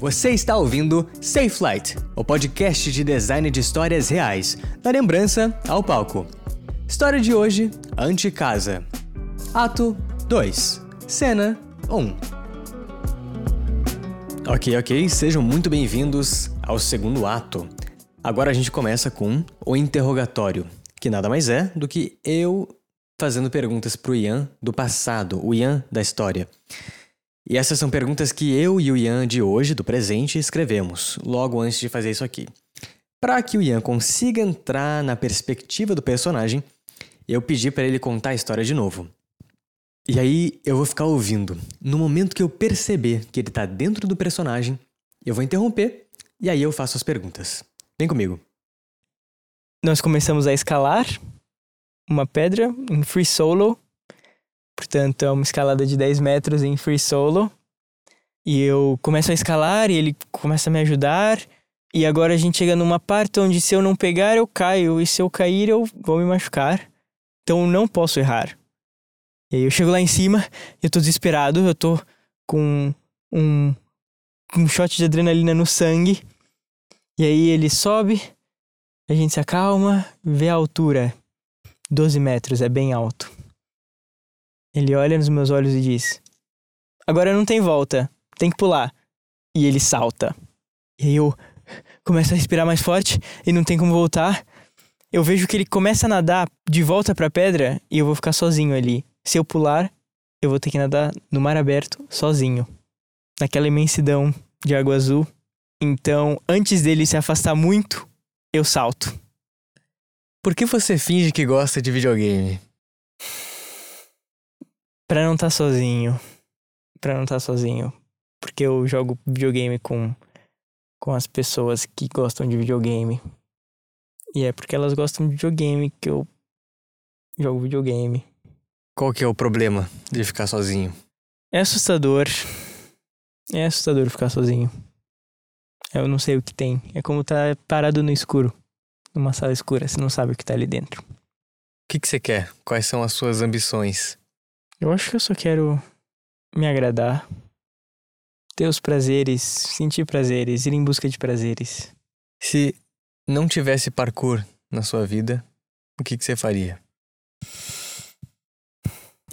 Você está ouvindo Safe Flight, o podcast de design de histórias reais, da lembrança ao palco. História de hoje: Anticasa. Ato 2, Cena 1. Ok, ok, sejam muito bem-vindos ao segundo ato. Agora a gente começa com o interrogatório, que nada mais é do que eu fazendo perguntas pro Ian do passado, o Ian da história. E essas são perguntas que eu e o Ian de hoje, do presente, escrevemos, logo antes de fazer isso aqui. Para que o Ian consiga entrar na perspectiva do personagem, eu pedi para ele contar a história de novo. E aí eu vou ficar ouvindo. No momento que eu perceber que ele tá dentro do personagem, eu vou interromper e aí eu faço as perguntas. Vem comigo. Nós começamos a escalar uma pedra em free solo Portanto, é uma escalada de 10 metros em free solo. E eu começo a escalar e ele começa a me ajudar. E agora a gente chega numa parte onde se eu não pegar, eu caio. E se eu cair, eu vou me machucar. Então não posso errar. E aí eu chego lá em cima, eu tô desesperado, eu tô com um, um shot de adrenalina no sangue. E aí ele sobe, a gente se acalma, vê a altura. 12 metros, é bem alto. Ele olha nos meus olhos e diz: Agora não tem volta, tem que pular. E ele salta. E aí eu começo a respirar mais forte e não tem como voltar. Eu vejo que ele começa a nadar de volta para a pedra e eu vou ficar sozinho ali. Se eu pular, eu vou ter que nadar no mar aberto sozinho, naquela imensidão de água azul. Então, antes dele se afastar muito, eu salto. Por que você finge que gosta de videogame? Pra não estar tá sozinho. Pra não estar tá sozinho. Porque eu jogo videogame com, com as pessoas que gostam de videogame. E é porque elas gostam de videogame que eu jogo videogame. Qual que é o problema de ficar sozinho? É assustador. É assustador ficar sozinho. Eu não sei o que tem. É como estar tá parado no escuro. Numa sala escura, você não sabe o que tá ali dentro. O que, que você quer? Quais são as suas ambições? Eu acho que eu só quero me agradar, ter os prazeres, sentir prazeres, ir em busca de prazeres. Se não tivesse parkour na sua vida, o que, que você faria?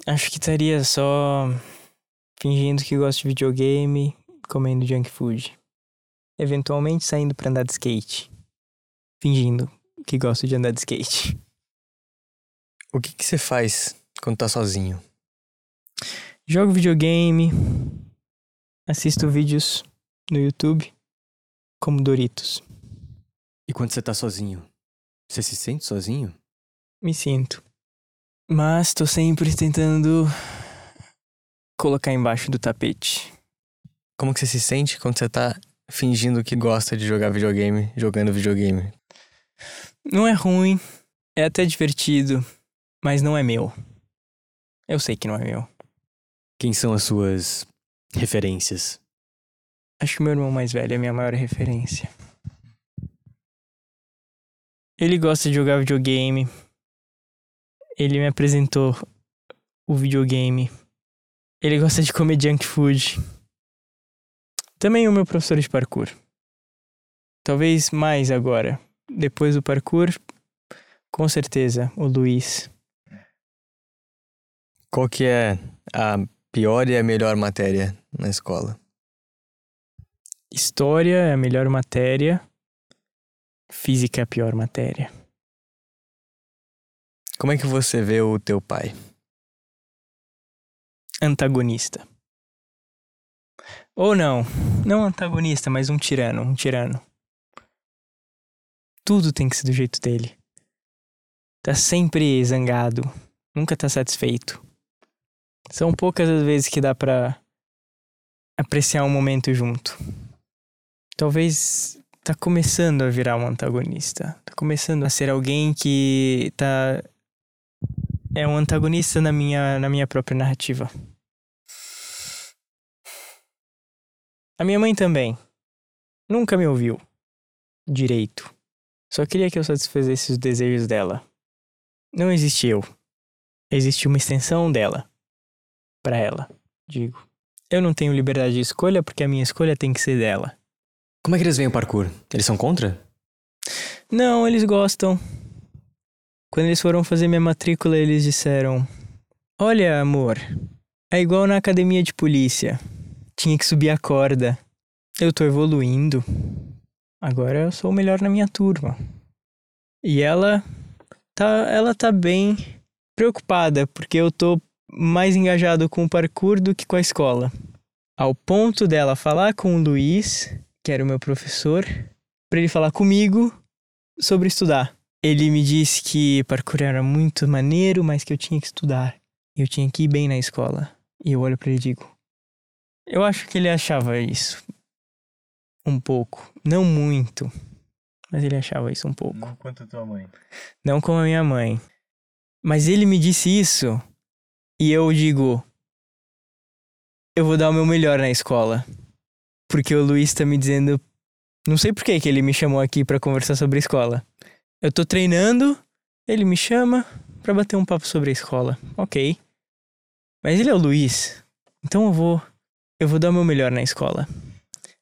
Acho que estaria só fingindo que gosto de videogame, comendo junk food. Eventualmente saindo para andar de skate. Fingindo que gosto de andar de skate. O que, que você faz quando tá sozinho? Jogo videogame, assisto vídeos no YouTube, como Doritos. E quando você tá sozinho, você se sente sozinho? Me sinto. Mas tô sempre tentando colocar embaixo do tapete. Como que você se sente quando você tá fingindo que gosta de jogar videogame, jogando videogame? Não é ruim, é até divertido, mas não é meu. Eu sei que não é meu. Quem são as suas referências? Acho que meu irmão mais velho é a minha maior referência. Ele gosta de jogar videogame. Ele me apresentou o videogame. Ele gosta de comer junk food. Também o meu professor de parkour. Talvez mais agora. Depois do parkour, com certeza, o Luiz. Qual que é a pior e a melhor matéria na escola? História é a melhor matéria. Física é a pior matéria. Como é que você vê o teu pai? Antagonista. Ou não, não antagonista, mas um tirano, um tirano. Tudo tem que ser do jeito dele. Tá sempre zangado, nunca tá satisfeito. São poucas as vezes que dá para apreciar um momento junto. Talvez tá começando a virar um antagonista. Tá começando a ser alguém que tá é um antagonista na minha na minha própria narrativa. A minha mãe também nunca me ouviu direito. Só queria que eu satisfizesse os desejos dela. Não existe eu. Existe uma extensão dela para ela, digo. Eu não tenho liberdade de escolha porque a minha escolha tem que ser dela. Como é que eles veem o parkour? Eles são contra? Não, eles gostam. Quando eles foram fazer minha matrícula, eles disseram: Olha, amor, é igual na academia de polícia. Tinha que subir a corda. Eu tô evoluindo. Agora eu sou o melhor na minha turma. E ela tá, ela tá bem preocupada, porque eu tô mais engajado com o parkour do que com a escola. Ao ponto dela falar com o Luiz, que era o meu professor, para ele falar comigo sobre estudar. Ele me disse que parkour era muito maneiro, mas que eu tinha que estudar. Eu tinha que ir bem na escola. E eu olho para ele e digo: Eu acho que ele achava isso. Um pouco. Não muito. Mas ele achava isso um pouco. Não quanto a tua mãe. Não como a minha mãe. Mas ele me disse isso e eu digo: Eu vou dar o meu melhor na escola. Porque o Luiz tá me dizendo. Não sei por que, que ele me chamou aqui para conversar sobre a escola. Eu tô treinando, ele me chama para bater um papo sobre a escola. Ok. Mas ele é o Luiz. Então eu vou. Eu vou dar o meu melhor na escola.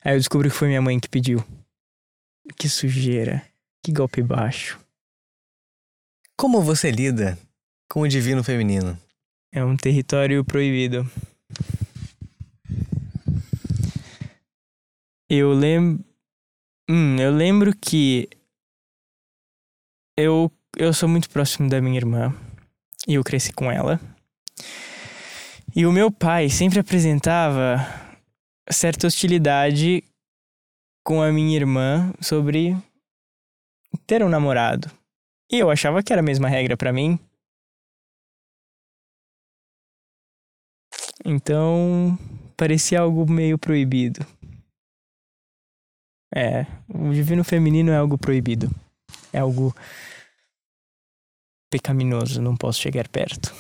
Aí eu descubro que foi minha mãe que pediu. Que sujeira. Que golpe baixo. Como você lida com o divino feminino? É um território proibido. Eu lembro. Hum, eu lembro que. Eu, eu sou muito próximo da minha irmã. E eu cresci com ela. E o meu pai sempre apresentava certa hostilidade com a minha irmã sobre ter um namorado. E eu achava que era a mesma regra para mim. Então, parecia algo meio proibido. É, o divino feminino é algo proibido. É algo pecaminoso, não posso chegar perto.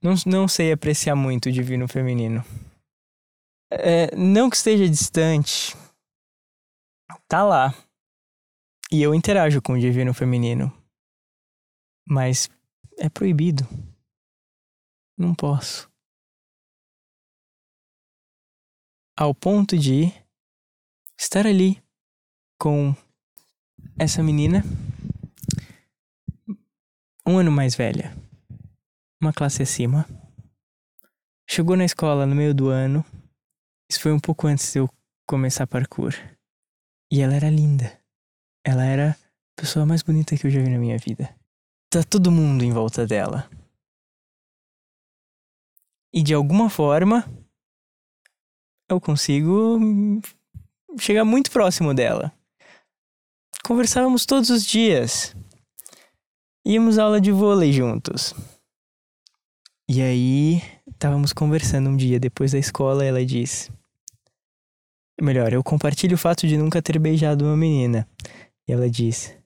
Não, não sei apreciar muito o divino feminino. É, não que esteja distante, tá lá. E eu interajo com o divino feminino. Mas é proibido. Não posso. Ao ponto de estar ali com essa menina, um ano mais velha, uma classe acima. Chegou na escola no meio do ano. Isso foi um pouco antes de eu começar parkour. E ela era linda. Ela era a pessoa mais bonita que eu já vi na minha vida. Tá todo mundo em volta dela. E de alguma forma, eu consigo chegar muito próximo dela. Conversávamos todos os dias. Íamos à aula de vôlei juntos. E aí, estávamos conversando um dia depois da escola, ela disse: Melhor, eu compartilho o fato de nunca ter beijado uma menina. E ela diz: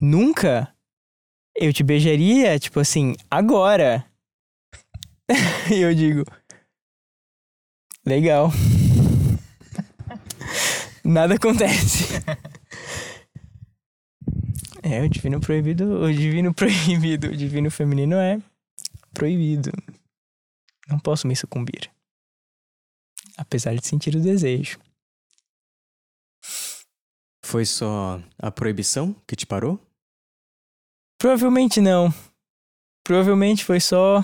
Nunca? Eu te beijaria, tipo assim, agora. e eu digo: Legal. Nada acontece. é, o divino proibido, o divino proibido, o divino feminino é proibido. Não posso me sucumbir. Apesar de sentir o desejo. Foi só a proibição que te parou? Provavelmente não. Provavelmente foi só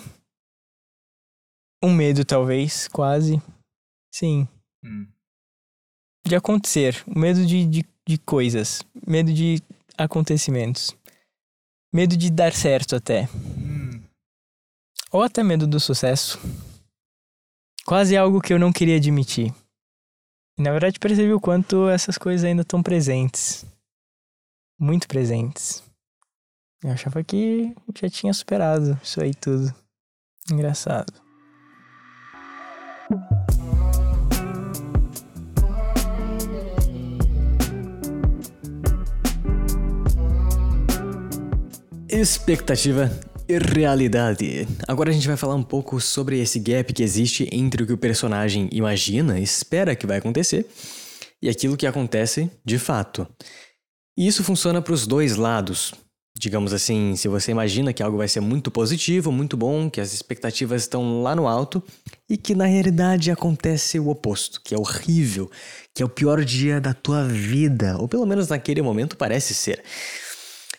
um medo, talvez, quase. Sim. Hum. De acontecer. O medo de, de, de coisas. Medo de acontecimentos. Medo de dar certo até. Hum. Ou até medo do sucesso. Quase algo que eu não queria admitir. E na verdade percebi o quanto essas coisas ainda estão presentes. Muito presentes. Eu achava que já tinha superado isso aí tudo. Engraçado. Expectativa e realidade. Agora a gente vai falar um pouco sobre esse gap que existe entre o que o personagem imagina, espera que vai acontecer, e aquilo que acontece de fato. E isso funciona para os dois lados. Digamos assim, se você imagina que algo vai ser muito positivo, muito bom, que as expectativas estão lá no alto, e que na realidade acontece o oposto, que é horrível, que é o pior dia da tua vida, ou pelo menos naquele momento parece ser.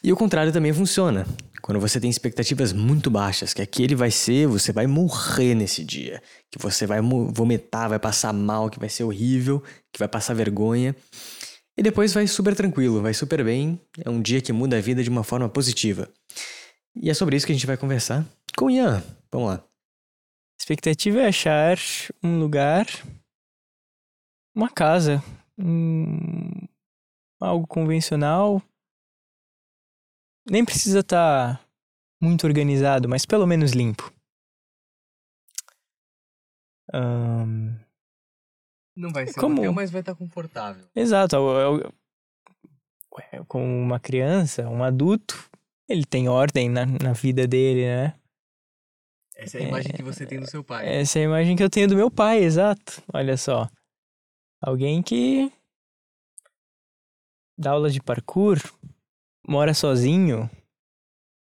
E o contrário também funciona. Quando você tem expectativas muito baixas, que aquele vai ser, você vai morrer nesse dia, que você vai vomitar, vai passar mal, que vai ser horrível, que vai passar vergonha. E depois vai super tranquilo, vai super bem, é um dia que muda a vida de uma forma positiva. E é sobre isso que a gente vai conversar com o Ian. Vamos lá. Expectativa é achar um lugar, uma casa, um, algo convencional. Nem precisa estar tá muito organizado, mas pelo menos limpo. Um... Não vai ser Como... hotel, mas vai estar tá confortável. Exato. Como uma criança, um adulto, ele tem ordem na, na vida dele, né? Essa é a imagem é, que você tem do seu pai. Essa é a imagem que eu tenho do meu pai, exato. Olha só. Alguém que dá aula de parkour, mora sozinho.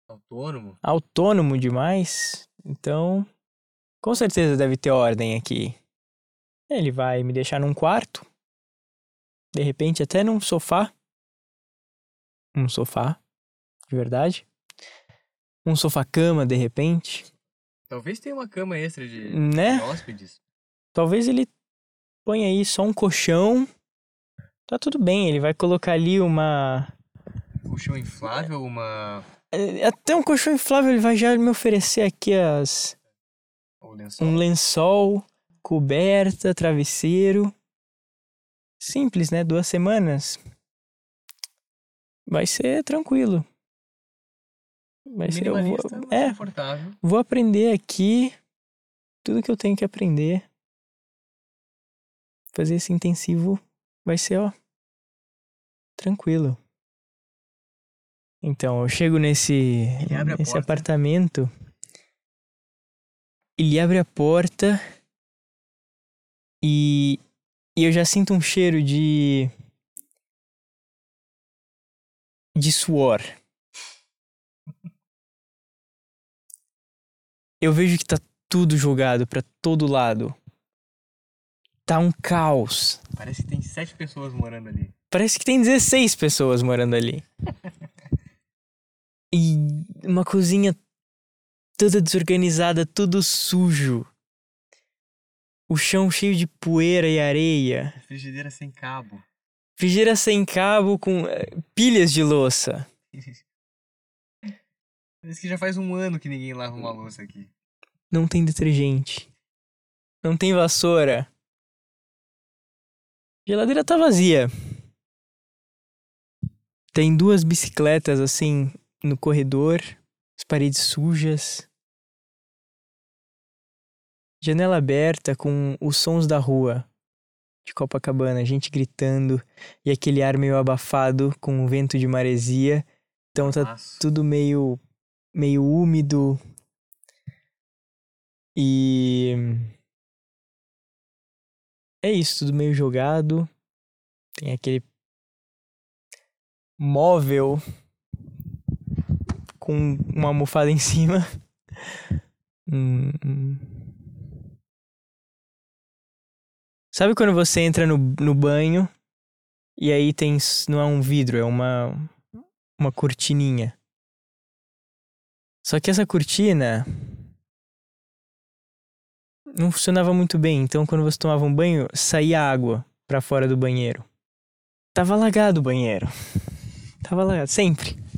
Autônomo? Autônomo demais. Então, com certeza deve ter ordem aqui. Ele vai me deixar num quarto. De repente, até num sofá. Um sofá, de verdade. Um sofá-cama, de repente. Talvez tenha uma cama extra de, né? de hóspedes. Talvez ele ponha aí só um colchão. Tá tudo bem, ele vai colocar ali uma. Colchão inflável, uma. É, até um colchão inflável ele vai já me oferecer aqui as. Lençol. Um lençol, coberta, travesseiro. Simples, né? Duas semanas. Vai ser tranquilo. Vai ser, eu vou, é, confortável. vou aprender aqui tudo que eu tenho que aprender. Fazer esse intensivo vai ser, ó, tranquilo. Então, eu chego nesse, nesse apartamento. Ele abre a porta e, e eu já sinto um cheiro de. de suor. eu vejo que tá tudo jogado para todo lado. Tá um caos. Parece que tem sete pessoas morando ali. Parece que tem 16 pessoas morando ali. e uma cozinha toda desorganizada, tudo sujo. O chão cheio de poeira e areia. Frigideira sem cabo. Frigideira sem cabo com uh, pilhas de louça. Parece que já faz um ano que ninguém lava uma louça aqui. Não tem detergente. Não tem vassoura. A geladeira tá vazia. Tem duas bicicletas assim no corredor, as paredes sujas. Janela aberta com os sons da rua de Copacabana, gente gritando e aquele ar meio abafado com o vento de maresia. Então tá Nossa. tudo meio meio úmido. E é isso, tudo meio jogado. Tem aquele móvel com uma almofada em cima. Hum, hum. Sabe quando você entra no, no banho e aí tem. Não é um vidro, é uma. Uma cortininha. Só que essa cortina não funcionava muito bem, então quando você tomava um banho, saía água para fora do banheiro. Tava alagado o banheiro. Tava alagado, sempre.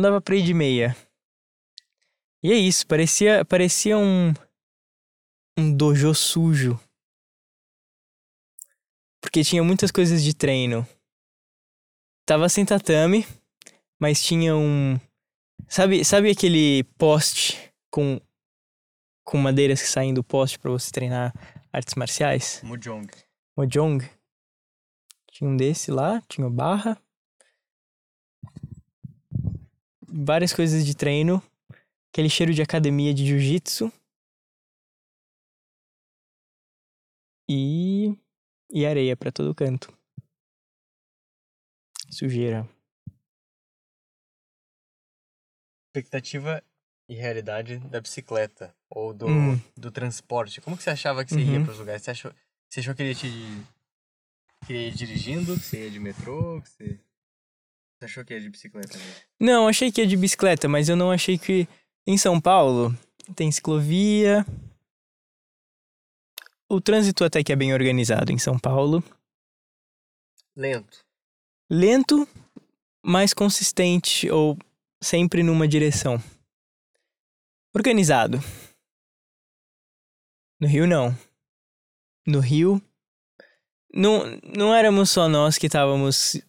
Não dava pra ir de meia. E é isso, parecia, parecia um. um dojo sujo. Porque tinha muitas coisas de treino. Tava sem tatame, mas tinha um, Sabe, sabe aquele poste com, com madeiras que saem do poste para você treinar artes marciais? Mojong. Mojong. Tinha um desse lá, tinha barra. Várias coisas de treino. Aquele cheiro de academia de jiu-jitsu. E. E areia para todo canto. Sujeira. expectativa e realidade da bicicleta ou do, Hum. do transporte. Como que você achava que você ia Uhum. para os lugares? Você achou, você achou que ele ia te que ia dirigindo, que você ia de metrô, que você, você achou que ia de bicicleta mesmo? Não, achei que ia de bicicleta, mas eu não achei que. Em São Paulo tem ciclovia. O trânsito até que é bem organizado em São Paulo. Lento. Lento, mas consistente ou sempre numa direção. Organizado. No Rio, não. No Rio, não, não éramos só nós que estávamos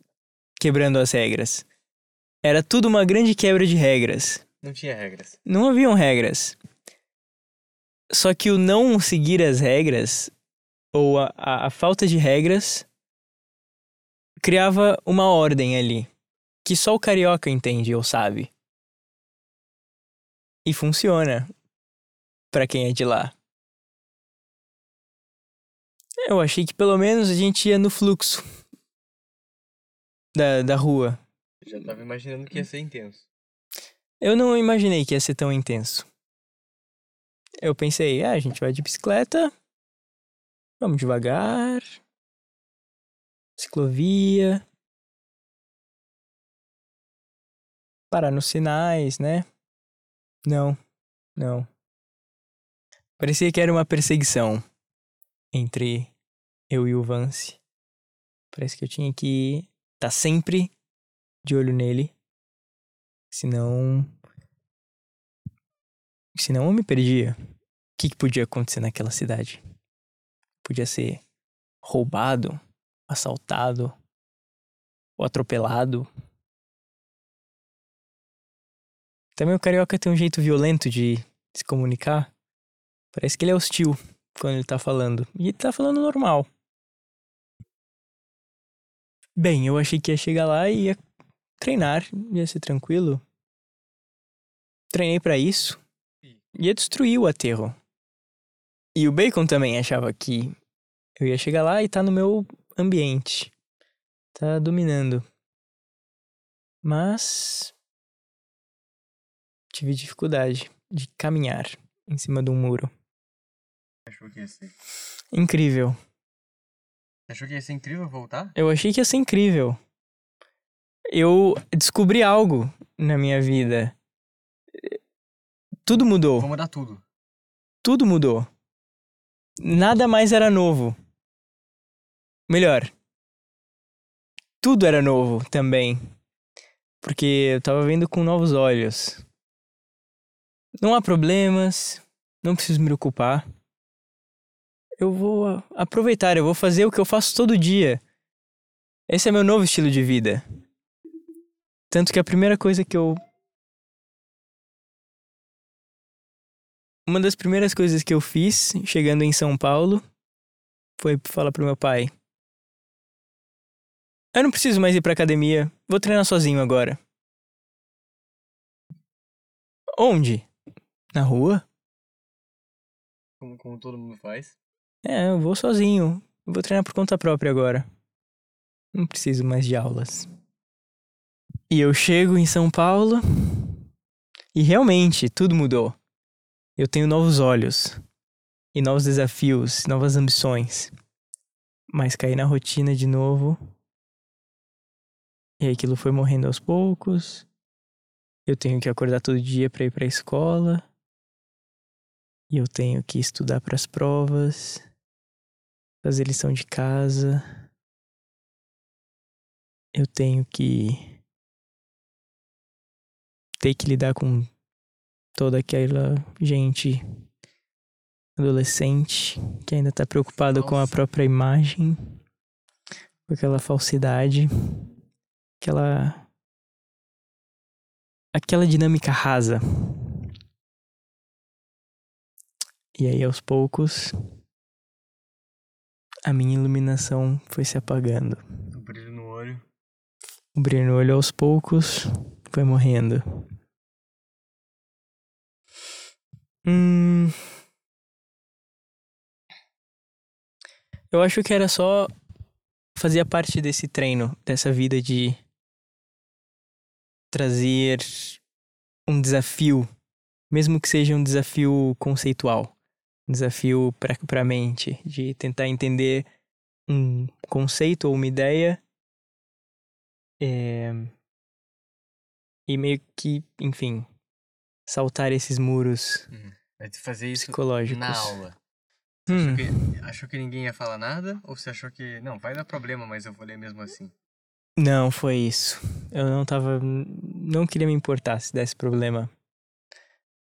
quebrando as regras. Era tudo uma grande quebra de regras. Não tinha regras. Não haviam regras. Só que o não seguir as regras, ou a, a, a falta de regras, criava uma ordem ali, que só o carioca entende ou sabe. E funciona pra quem é de lá. Eu achei que pelo menos a gente ia no fluxo da, da rua. Eu já tava imaginando que ia ser intenso. Eu não imaginei que ia ser tão intenso. Eu pensei, ah, a gente vai de bicicleta, vamos devagar, ciclovia, parar nos sinais, né? Não, não. Parecia que era uma perseguição entre eu e o Vance. Parece que eu tinha que estar sempre de olho nele. Senão. Senão eu me perdia. O que, que podia acontecer naquela cidade? Podia ser roubado, assaltado ou atropelado. Também o carioca tem um jeito violento de se comunicar. Parece que ele é hostil quando ele tá falando. E ele tá falando normal. Bem, eu achei que ia chegar lá e ia treinar, ia ser tranquilo. Treinei pra isso. Ia destruir o aterro. E o Bacon também achava que eu ia chegar lá e tá no meu ambiente. Tá dominando. Mas. Tive dificuldade de caminhar em cima de um muro. Achou que ia ser. Incrível. Achou que ia ser incrível voltar? Eu achei que ia ser incrível. Eu descobri algo na minha vida. Tudo mudou. Vou mudar tudo. Tudo mudou. Nada mais era novo. Melhor. Tudo era novo também. Porque eu tava vendo com novos olhos. Não há problemas, não preciso me preocupar. Eu vou aproveitar, eu vou fazer o que eu faço todo dia. Esse é meu novo estilo de vida. Tanto que a primeira coisa que eu Uma das primeiras coisas que eu fiz chegando em São Paulo foi falar pro meu pai: Eu não preciso mais ir pra academia, vou treinar sozinho agora. Onde? Na rua? Como, como todo mundo faz. É, eu vou sozinho. Eu vou treinar por conta própria agora. Não preciso mais de aulas. E eu chego em São Paulo e realmente tudo mudou. Eu tenho novos olhos e novos desafios, novas ambições. Mas caí na rotina de novo. E aquilo foi morrendo aos poucos. Eu tenho que acordar todo dia para ir para a escola. E eu tenho que estudar para as provas, fazer lição de casa. Eu tenho que ter que lidar com toda aquela gente adolescente que ainda tá preocupado com a própria imagem, com aquela falsidade, aquela aquela dinâmica rasa. E aí aos poucos a minha iluminação foi se apagando. O brilho no olho. O brilho no olho aos poucos foi morrendo. Hum. Eu acho que era só. Fazia parte desse treino, dessa vida de. trazer um desafio mesmo que seja um desafio conceitual, desafio para a mente, de tentar entender um conceito ou uma ideia é, e meio que, enfim, saltar esses muros hum, fazer isso psicológicos. na aula. Você Hum. achou, que, achou que ninguém ia falar nada? Ou você achou que, não, vai dar problema, mas eu vou ler mesmo assim? Não, foi isso. Eu não tava. Não queria me importar se desse problema.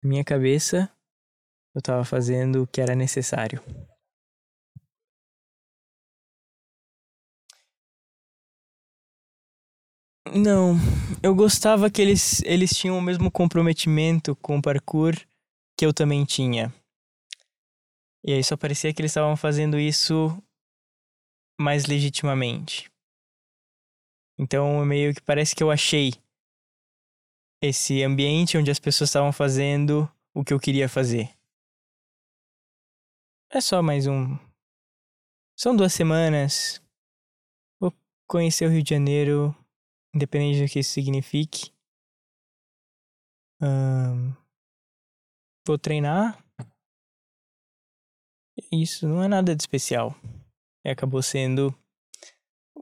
Na minha cabeça, eu tava fazendo o que era necessário. Não, eu gostava que eles, eles tinham o mesmo comprometimento com o parkour que eu também tinha. E aí só parecia que eles estavam fazendo isso mais legitimamente. Então, meio que parece que eu achei esse ambiente onde as pessoas estavam fazendo o que eu queria fazer. É só mais um. São duas semanas. Vou conhecer o Rio de Janeiro, independente do que isso signifique. Ahn, vou treinar. Isso não é nada de especial. E acabou sendo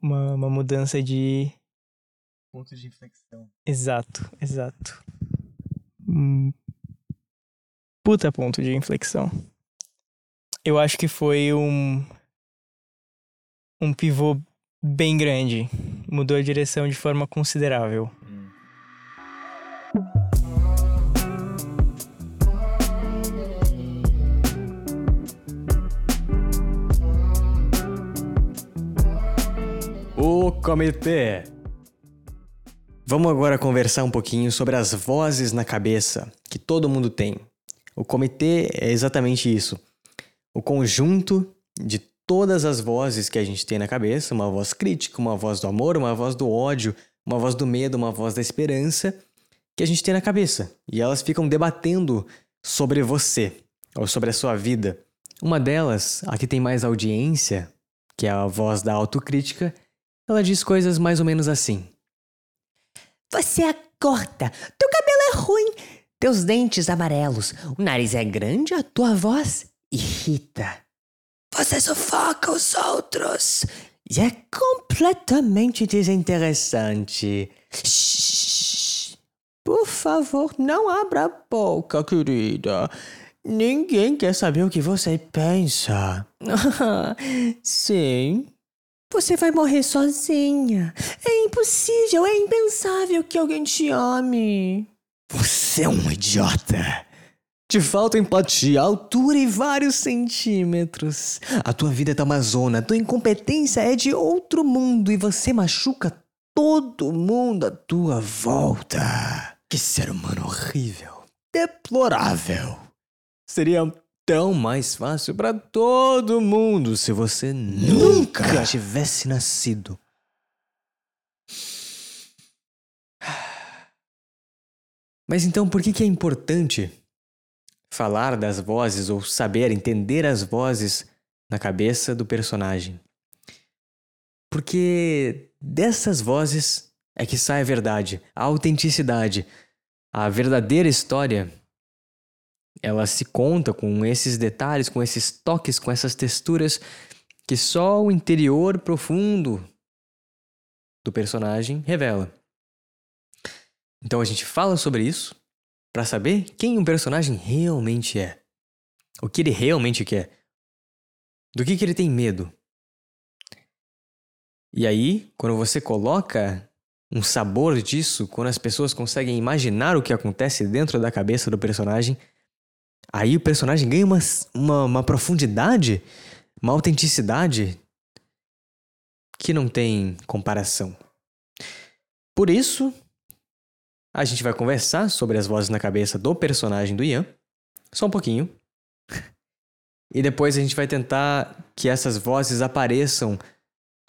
uma, uma mudança de. Ponto de inflexão. Exato, exato. Um puta ponto de inflexão. Eu acho que foi um. Um pivô bem grande. Mudou a direção de forma considerável. O comitê. Vamos agora conversar um pouquinho sobre as vozes na cabeça que todo mundo tem. O comitê é exatamente isso. O conjunto de todas as vozes que a gente tem na cabeça, uma voz crítica, uma voz do amor, uma voz do ódio, uma voz do medo, uma voz da esperança, que a gente tem na cabeça. E elas ficam debatendo sobre você, ou sobre a sua vida. Uma delas, a que tem mais audiência, que é a voz da autocrítica, ela diz coisas mais ou menos assim. Você é gorda, teu cabelo é ruim, teus dentes amarelos, o nariz é grande, a tua voz irrita. Você sufoca os outros e é completamente desinteressante. Shhh. Por favor, não abra a boca, querida. Ninguém quer saber o que você pensa. Sim. Você vai morrer sozinha. É impossível, é impensável que alguém te ame. Você é um idiota. Te falta empatia, altura e vários centímetros. A tua vida tá uma zona, a tua incompetência é de outro mundo e você machuca todo mundo à tua volta. Que ser humano horrível, deplorável. Seria tão mais fácil para todo mundo se você nunca tivesse nascido. Mas então por que, que é importante falar das vozes ou saber entender as vozes na cabeça do personagem? Porque dessas vozes é que sai a verdade, a autenticidade, a verdadeira história. Ela se conta com esses detalhes, com esses toques, com essas texturas que só o interior profundo do personagem revela. Então a gente fala sobre isso para saber quem um personagem realmente é. O que ele realmente quer. Do que, que ele tem medo. E aí, quando você coloca um sabor disso, quando as pessoas conseguem imaginar o que acontece dentro da cabeça do personagem, aí o personagem ganha uma, uma, uma profundidade, uma autenticidade que não tem comparação. Por isso, a gente vai conversar sobre as vozes na cabeça do personagem do Ian, só um pouquinho. E depois a gente vai tentar que essas vozes apareçam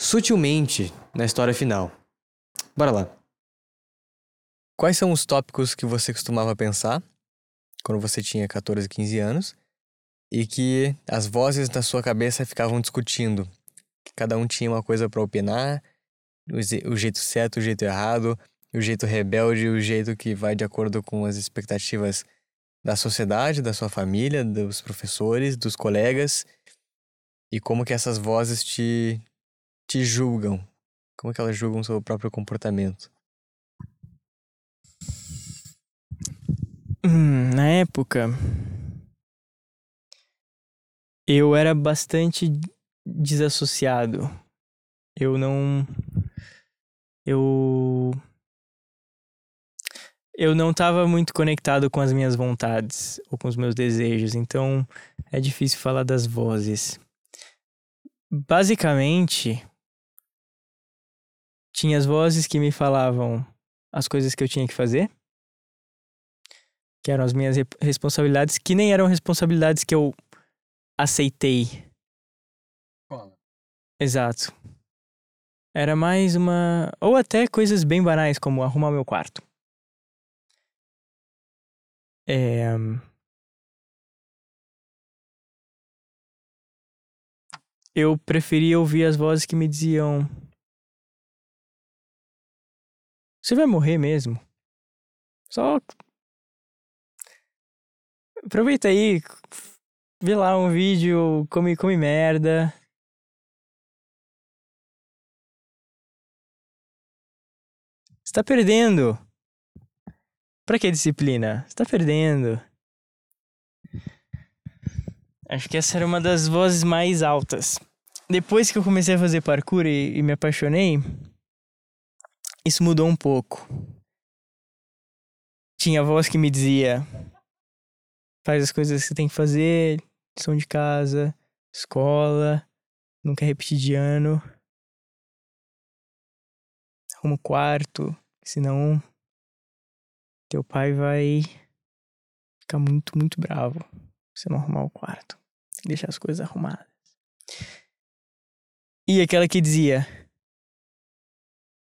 sutilmente na história final. Bora lá. Quais são os tópicos que você costumava pensar quando você tinha 14, 15 anos e que as vozes na sua cabeça ficavam discutindo? Cada um tinha uma coisa para opinar, o jeito certo, o jeito errado, o jeito rebelde, o jeito que vai de acordo com as expectativas da sociedade, da sua família, dos professores, dos colegas e como que essas vozes te, te julgam? Como que elas julgam o seu próprio comportamento? Hum, na época, eu era bastante desassociado. Eu não. Eu. Eu não estava muito conectado com as minhas vontades ou com os meus desejos, então é difícil falar das vozes. Basicamente, tinha as vozes que me falavam as coisas que eu tinha que fazer, que eram as minhas responsabilidades, que nem eram responsabilidades que eu aceitei. Exato. Era mais uma. Ou até coisas bem banais, como arrumar meu quarto. É... Eu preferia ouvir as vozes que me diziam: Você vai morrer mesmo? Só. Aproveita aí, vê lá um vídeo, come, come merda. Você tá perdendo. Pra que disciplina? Você tá perdendo. Acho que essa era uma das vozes mais altas. Depois que eu comecei a fazer parkour e, e me apaixonei, isso mudou um pouco. Tinha a voz que me dizia: faz as coisas que tem que fazer, lição de casa, escola, nunca repetir de ano. Arruma o quarto, senão teu pai vai ficar muito, muito bravo se não arrumar o quarto. Deixar as coisas arrumadas. E aquela que dizia: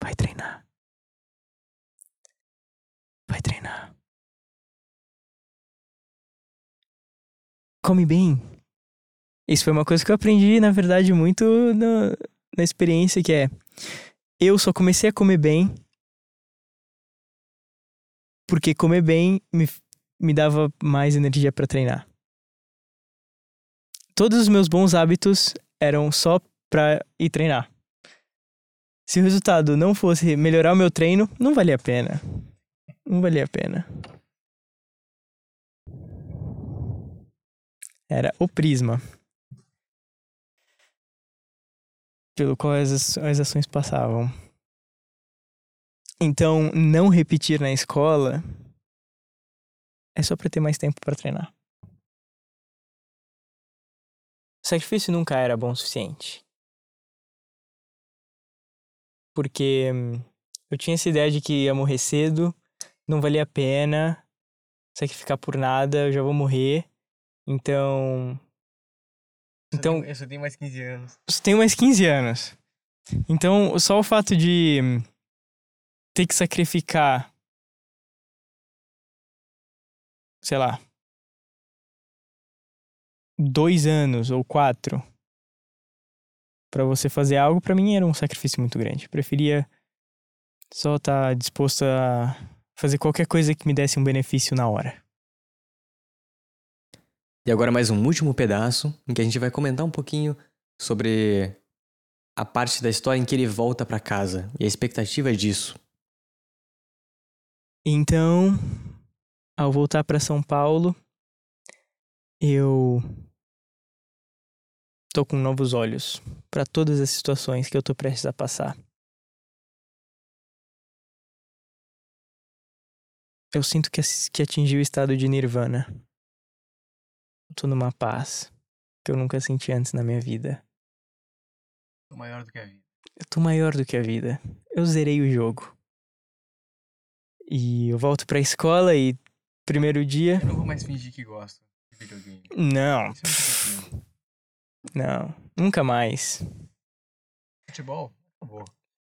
Vai treinar. Vai treinar. Come bem. Isso foi uma coisa que eu aprendi, na verdade, muito no, na experiência que é. Eu só comecei a comer bem porque comer bem me, me dava mais energia para treinar. Todos os meus bons hábitos eram só pra ir treinar. Se o resultado não fosse melhorar o meu treino, não valia a pena. Não valia a pena. Era o prisma. Pelo qual as, as ações passavam. Então, não repetir na escola é só para ter mais tempo para treinar. Sacrifício nunca era bom o suficiente. Porque hum, eu tinha essa ideia de que ia morrer cedo não valia a pena sacrificar por nada, eu já vou morrer. Então. Então. Eu só tenho mais 15 anos. Só tenho mais 15 anos. Então, só o fato de ter que sacrificar. Sei lá. Dois anos ou quatro para você fazer algo, para mim era um sacrifício muito grande. Eu preferia só estar tá disposto a fazer qualquer coisa que me desse um benefício na hora. E agora mais um último pedaço em que a gente vai comentar um pouquinho sobre a parte da história em que ele volta para casa e a expectativa disso. Então, ao voltar para São Paulo, eu tô com novos olhos para todas as situações que eu tô prestes a passar. Eu sinto que, que atingi o estado de nirvana. Eu tô numa paz que eu nunca senti antes na minha vida. Tô maior do que a vida. Eu tô maior do que a vida. Eu zerei o jogo. E eu volto pra escola e primeiro dia. Eu não vou mais fingir que gosto de videogame. Não. É não, nunca mais. Futebol? Acabou.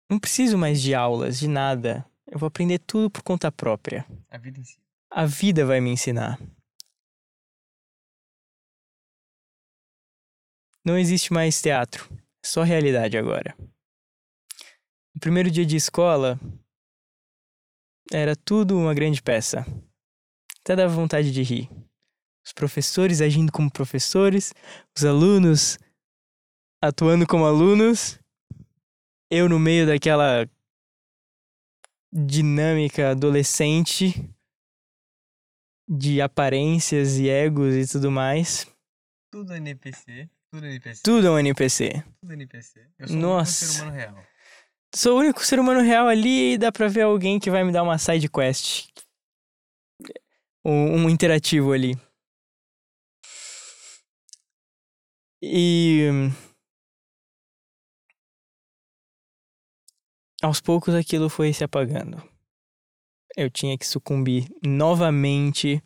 Não preciso mais de aulas, de nada. Eu vou aprender tudo por conta própria. A vida ensina. A vida vai me ensinar. Não existe mais teatro, é só realidade agora. No primeiro dia de escola, era tudo uma grande peça. Até dava vontade de rir. Os professores agindo como professores, os alunos atuando como alunos, eu no meio daquela dinâmica adolescente de aparências e egos e tudo mais. Tudo NPC. Tudo NPC. Tudo é um NPC. Tudo NPC. Eu sou Nossa. um ser humano real. Sou o único ser humano real ali e dá pra ver alguém que vai me dar uma side quest. Um, um interativo ali. E. Aos poucos aquilo foi se apagando. Eu tinha que sucumbir novamente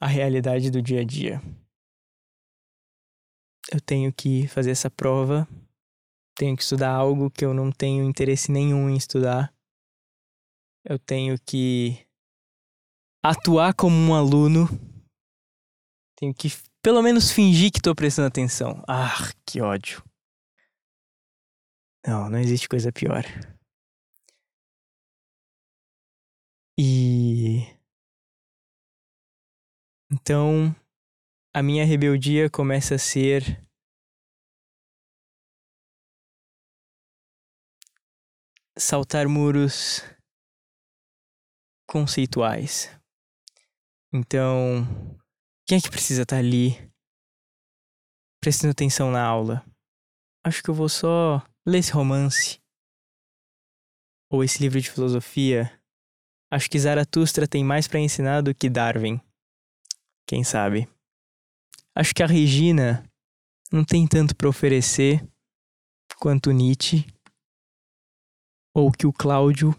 à realidade do dia a dia. Eu tenho que fazer essa prova tenho que estudar algo que eu não tenho interesse nenhum em estudar. Eu tenho que atuar como um aluno. Tenho que pelo menos fingir que estou prestando atenção. Ah, que ódio. Não, não existe coisa pior. E. Então, a minha rebeldia começa a ser saltar muros conceituais. Então, quem é que precisa estar ali prestando atenção na aula? Acho que eu vou só ler esse romance ou esse livro de filosofia. Acho que Zaratustra tem mais para ensinar do que Darwin. Quem sabe? Acho que a Regina não tem tanto para oferecer quanto Nietzsche ou que o Cláudio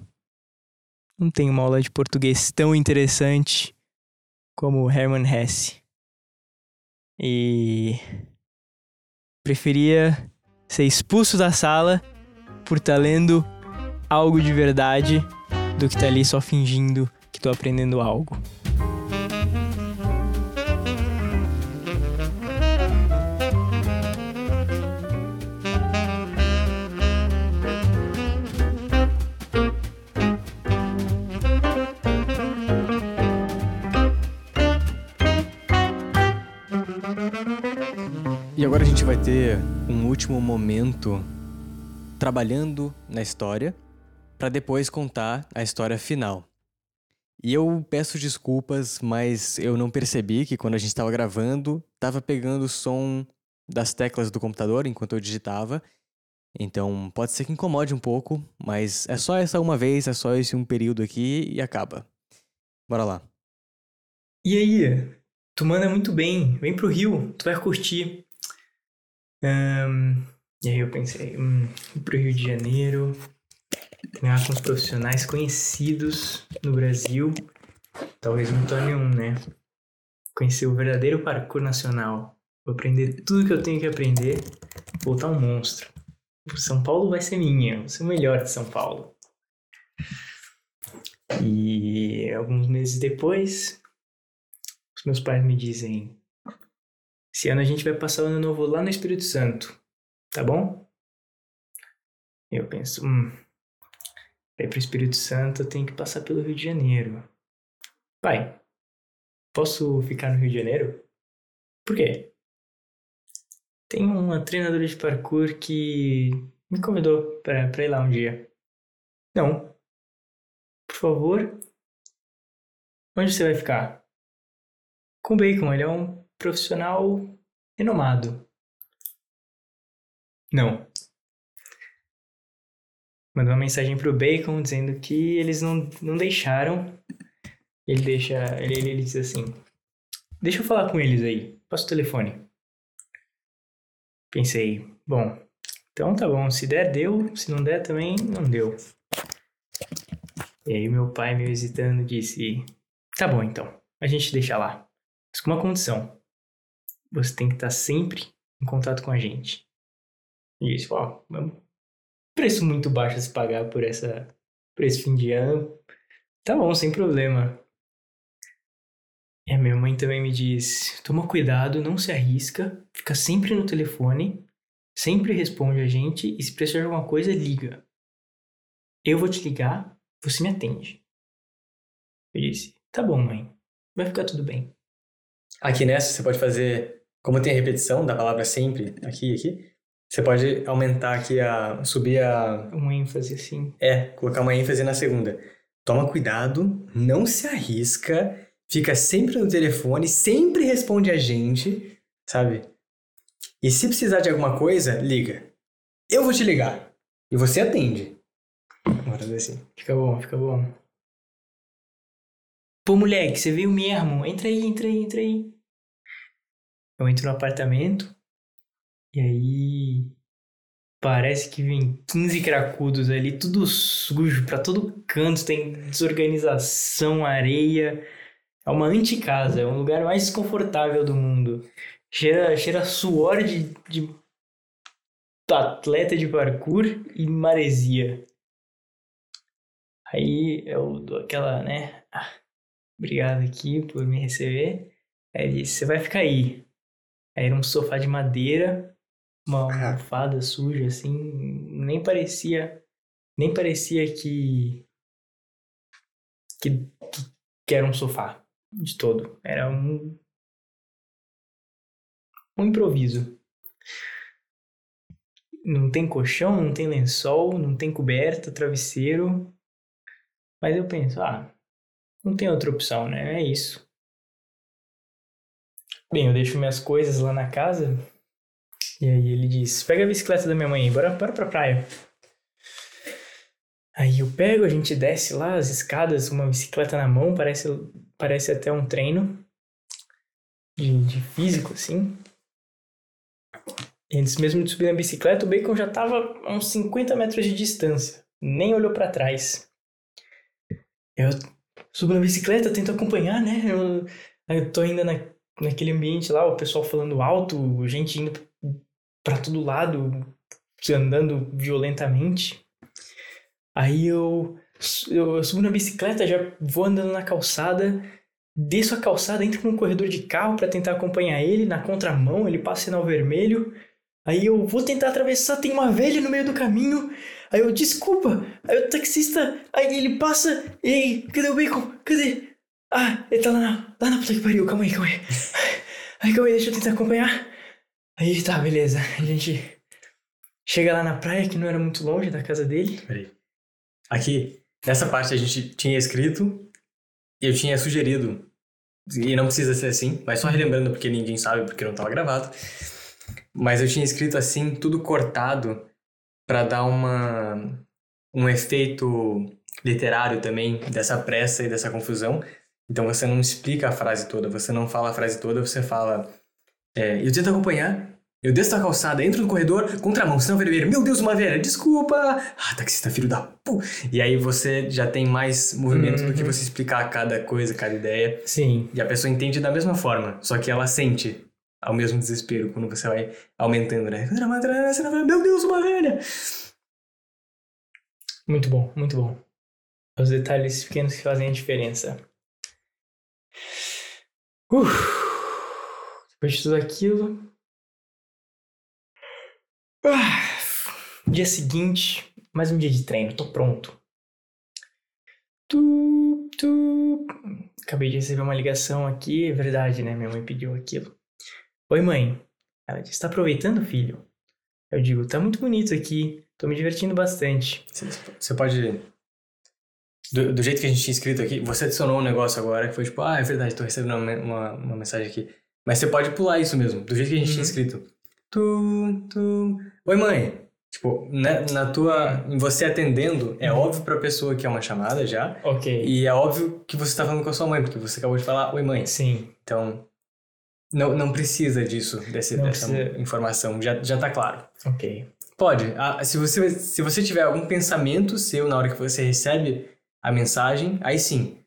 não tem uma aula de português tão interessante como o Hermann Hesse. E preferia ser expulso da sala por estar tá lendo algo de verdade do que estar tá ali só fingindo que estou aprendendo algo. Agora a gente vai ter um último momento trabalhando na história para depois contar a história final. E eu peço desculpas, mas eu não percebi que quando a gente estava gravando, estava pegando o som das teclas do computador enquanto eu digitava. Então pode ser que incomode um pouco, mas é só essa uma vez, é só esse um período aqui e acaba. Bora lá. E aí? Tu manda muito bem, vem pro Rio, tu vai curtir. Um, e aí eu pensei, hum, ir pro Rio de Janeiro, treinar com os profissionais conhecidos no Brasil. Talvez não torne um, né? Conhecer o verdadeiro parkour nacional. Vou aprender tudo que eu tenho que aprender, voltar um monstro. São Paulo vai ser minha, vou ser o melhor de São Paulo. E alguns meses depois, os meus pais me dizem: esse ano a gente vai passar o ano novo lá no Espírito Santo, tá bom? Eu penso, hum, para ir pro Espírito Santo eu tenho que passar pelo Rio de Janeiro. Pai, posso ficar no Rio de Janeiro? Por quê? Tem uma treinadora de parkour que me convidou para ir lá um dia. Não. Por favor. Onde você vai ficar? Com o Bacon, ele é um profissional renomado. Não. Mandou uma mensagem pro Bacon dizendo que eles não, não deixaram. Ele deixa. Ele, ele, ele diz assim: Deixa eu falar com eles aí. Passa o telefone. Pensei, bom, então tá bom. Se der, deu. Se não der, também não deu. E aí meu pai, meio hesitando, disse: Tá bom então, a gente deixa lá. Mas com uma condição você tem que estar sempre em contato com a gente. E isso, ó, é preço muito baixo a se pagar por essa por esse fim de ano. Tá bom, sem problema. E a minha mãe também me diz: toma cuidado, não se arrisca, fica sempre no telefone, sempre responde a gente e se precisar de alguma coisa, liga. Eu vou te ligar, você me atende. Eu disse: Tá bom, mãe. Vai ficar tudo bem. Aqui nessa, você pode fazer, como tem a repetição da palavra sempre, aqui e aqui, você pode aumentar aqui a. subir a. Um ênfase assim. É, colocar uma ênfase na segunda. Toma cuidado, não se arrisca, fica sempre no telefone, sempre responde a gente, sabe? E se precisar de alguma coisa, liga. Eu vou te ligar. E você atende. Bora ver assim. Fica bom, fica bom. Pô, moleque, você veio mesmo. Entra aí, entra aí, entra aí. Eu entro no apartamento. E aí. Parece que vem 15 cracudos ali, tudo sujo, pra todo canto, tem desorganização, areia. É uma anticasa, é um lugar mais desconfortável do mundo. Cheira, cheira suor de, de atleta de parkour e maresia. Aí eu dou aquela, né? Ah, obrigado aqui por me receber. Aí ele disse: Você vai ficar aí. Era um sofá de madeira, uma almofada suja, assim. Nem parecia. Nem parecia que. Que, que era um sofá de todo. Era um. Um improviso. Não tem colchão, não tem lençol, não tem coberta, travesseiro. Mas eu penso, ah, não tem outra opção, né? É isso. Bem, eu deixo minhas coisas lá na casa. E aí ele diz: Pega a bicicleta da minha mãe, bora, bora pra praia. Aí eu pego, a gente desce lá as escadas, uma bicicleta na mão, parece, parece até um treino de, de físico, assim. E antes mesmo de subir na bicicleta, o Bacon já tava a uns 50 metros de distância. Nem olhou para trás. Eu subo na bicicleta, tento acompanhar, né? Eu, eu tô ainda na, naquele ambiente lá, o pessoal falando alto, gente indo para todo lado, andando violentamente. Aí eu, eu, subo na bicicleta, já vou andando na calçada, desço a calçada, entro num corredor de carro para tentar acompanhar ele na contramão, ele passa sinal vermelho. Aí eu vou tentar atravessar, tem uma velha no meio do caminho. Aí eu, desculpa. Aí o taxista, aí ele passa. E aí, cadê o bacon? Cadê? Ah, ele tá lá na, lá na puta que pariu. Calma aí, calma aí. Aí, calma aí, deixa eu tentar acompanhar. Aí tá, beleza. A gente chega lá na praia, que não era muito longe da casa dele. Peraí. Aqui, nessa parte a gente tinha escrito e eu tinha sugerido. E não precisa ser assim, mas só relembrando porque ninguém sabe, porque não tava gravado. Mas eu tinha escrito assim, tudo cortado para dar uma um efeito literário também dessa pressa e dessa confusão. Então você não explica a frase toda, você não fala a frase toda, você fala. É, eu tento acompanhar, eu desço a calçada, entro no corredor, contramão, sinal vermelho. Meu Deus, uma velha, desculpa! Ah, taxista, filho da pu! E aí você já tem mais movimento uhum. do que você explicar cada coisa, cada ideia. Sim. E a pessoa entende da mesma forma, só que ela sente ao mesmo desespero quando você vai aumentando, né? Meu Deus, uma velha! Muito bom, muito bom. Os detalhes pequenos que fazem a diferença. Uf. Depois de tudo aquilo. Ah. Dia seguinte, mais um dia de treino, tô pronto. Tu, tu. Acabei de receber uma ligação aqui, é verdade, né? Minha mãe pediu aquilo. Oi, mãe. Ela disse: Tá aproveitando, filho? Eu digo: Tá muito bonito aqui. Tô me divertindo bastante. Você pode. Do, do, jeito que a gente tinha escrito aqui, você adicionou um negócio agora que foi tipo: Ah, é verdade, tô recebendo uma, uma, uma mensagem aqui. Mas você pode pular isso mesmo, do jeito que a gente uhum. tinha escrito. Tu, tu. Oi, mãe. Tipo, na, né, na tua. Você atendendo, é uhum. óbvio pra pessoa que é uma chamada já. Ok. E é óbvio que você tá falando com a sua mãe, porque você acabou de falar, oi, mãe. Sim. Então, não, não precisa disso, desse, não dessa precisa... informação, já, já tá claro. Ok. Pode. Ah, se, você, se você tiver algum pensamento seu na hora que você recebe a mensagem, aí sim.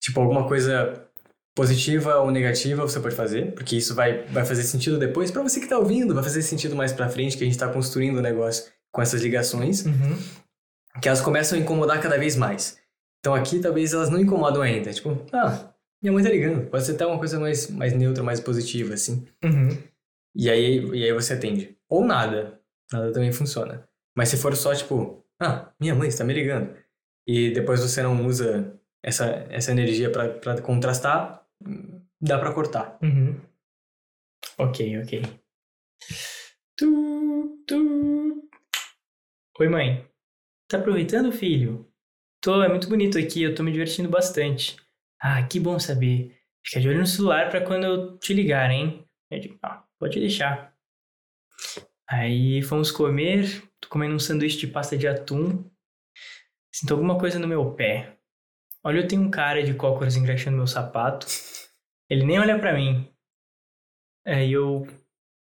Tipo, alguma coisa positiva ou negativa você pode fazer, porque isso vai, vai fazer sentido depois para você que tá ouvindo, vai fazer sentido mais para frente, que a gente tá construindo o negócio com essas ligações, uhum. que elas começam a incomodar cada vez mais. Então aqui talvez elas não incomodam ainda, tipo, ah, minha mãe tá ligando. Pode ser até uma coisa mais, mais neutra, mais positiva, assim. Uhum. E, aí, e aí você atende. Ou nada. Nada também funciona. Mas se for só, tipo, ah, minha mãe está me ligando. E depois você não usa essa, essa energia pra contrastar, dá pra cortar. Uhum. Ok, ok. Tu, tu. Oi, mãe. Tá aproveitando, filho? Tô, é muito bonito aqui, eu tô me divertindo bastante. Ah, que bom saber. Fica de olho no celular pra quando eu te ligar, hein? Eu digo, ah, pode deixar. Aí fomos comer, tô comendo um sanduíche de pasta de atum. Sinto alguma coisa no meu pé. Olha, eu tenho um cara de cócoras engraxando meu sapato. Ele nem olha pra mim. Aí eu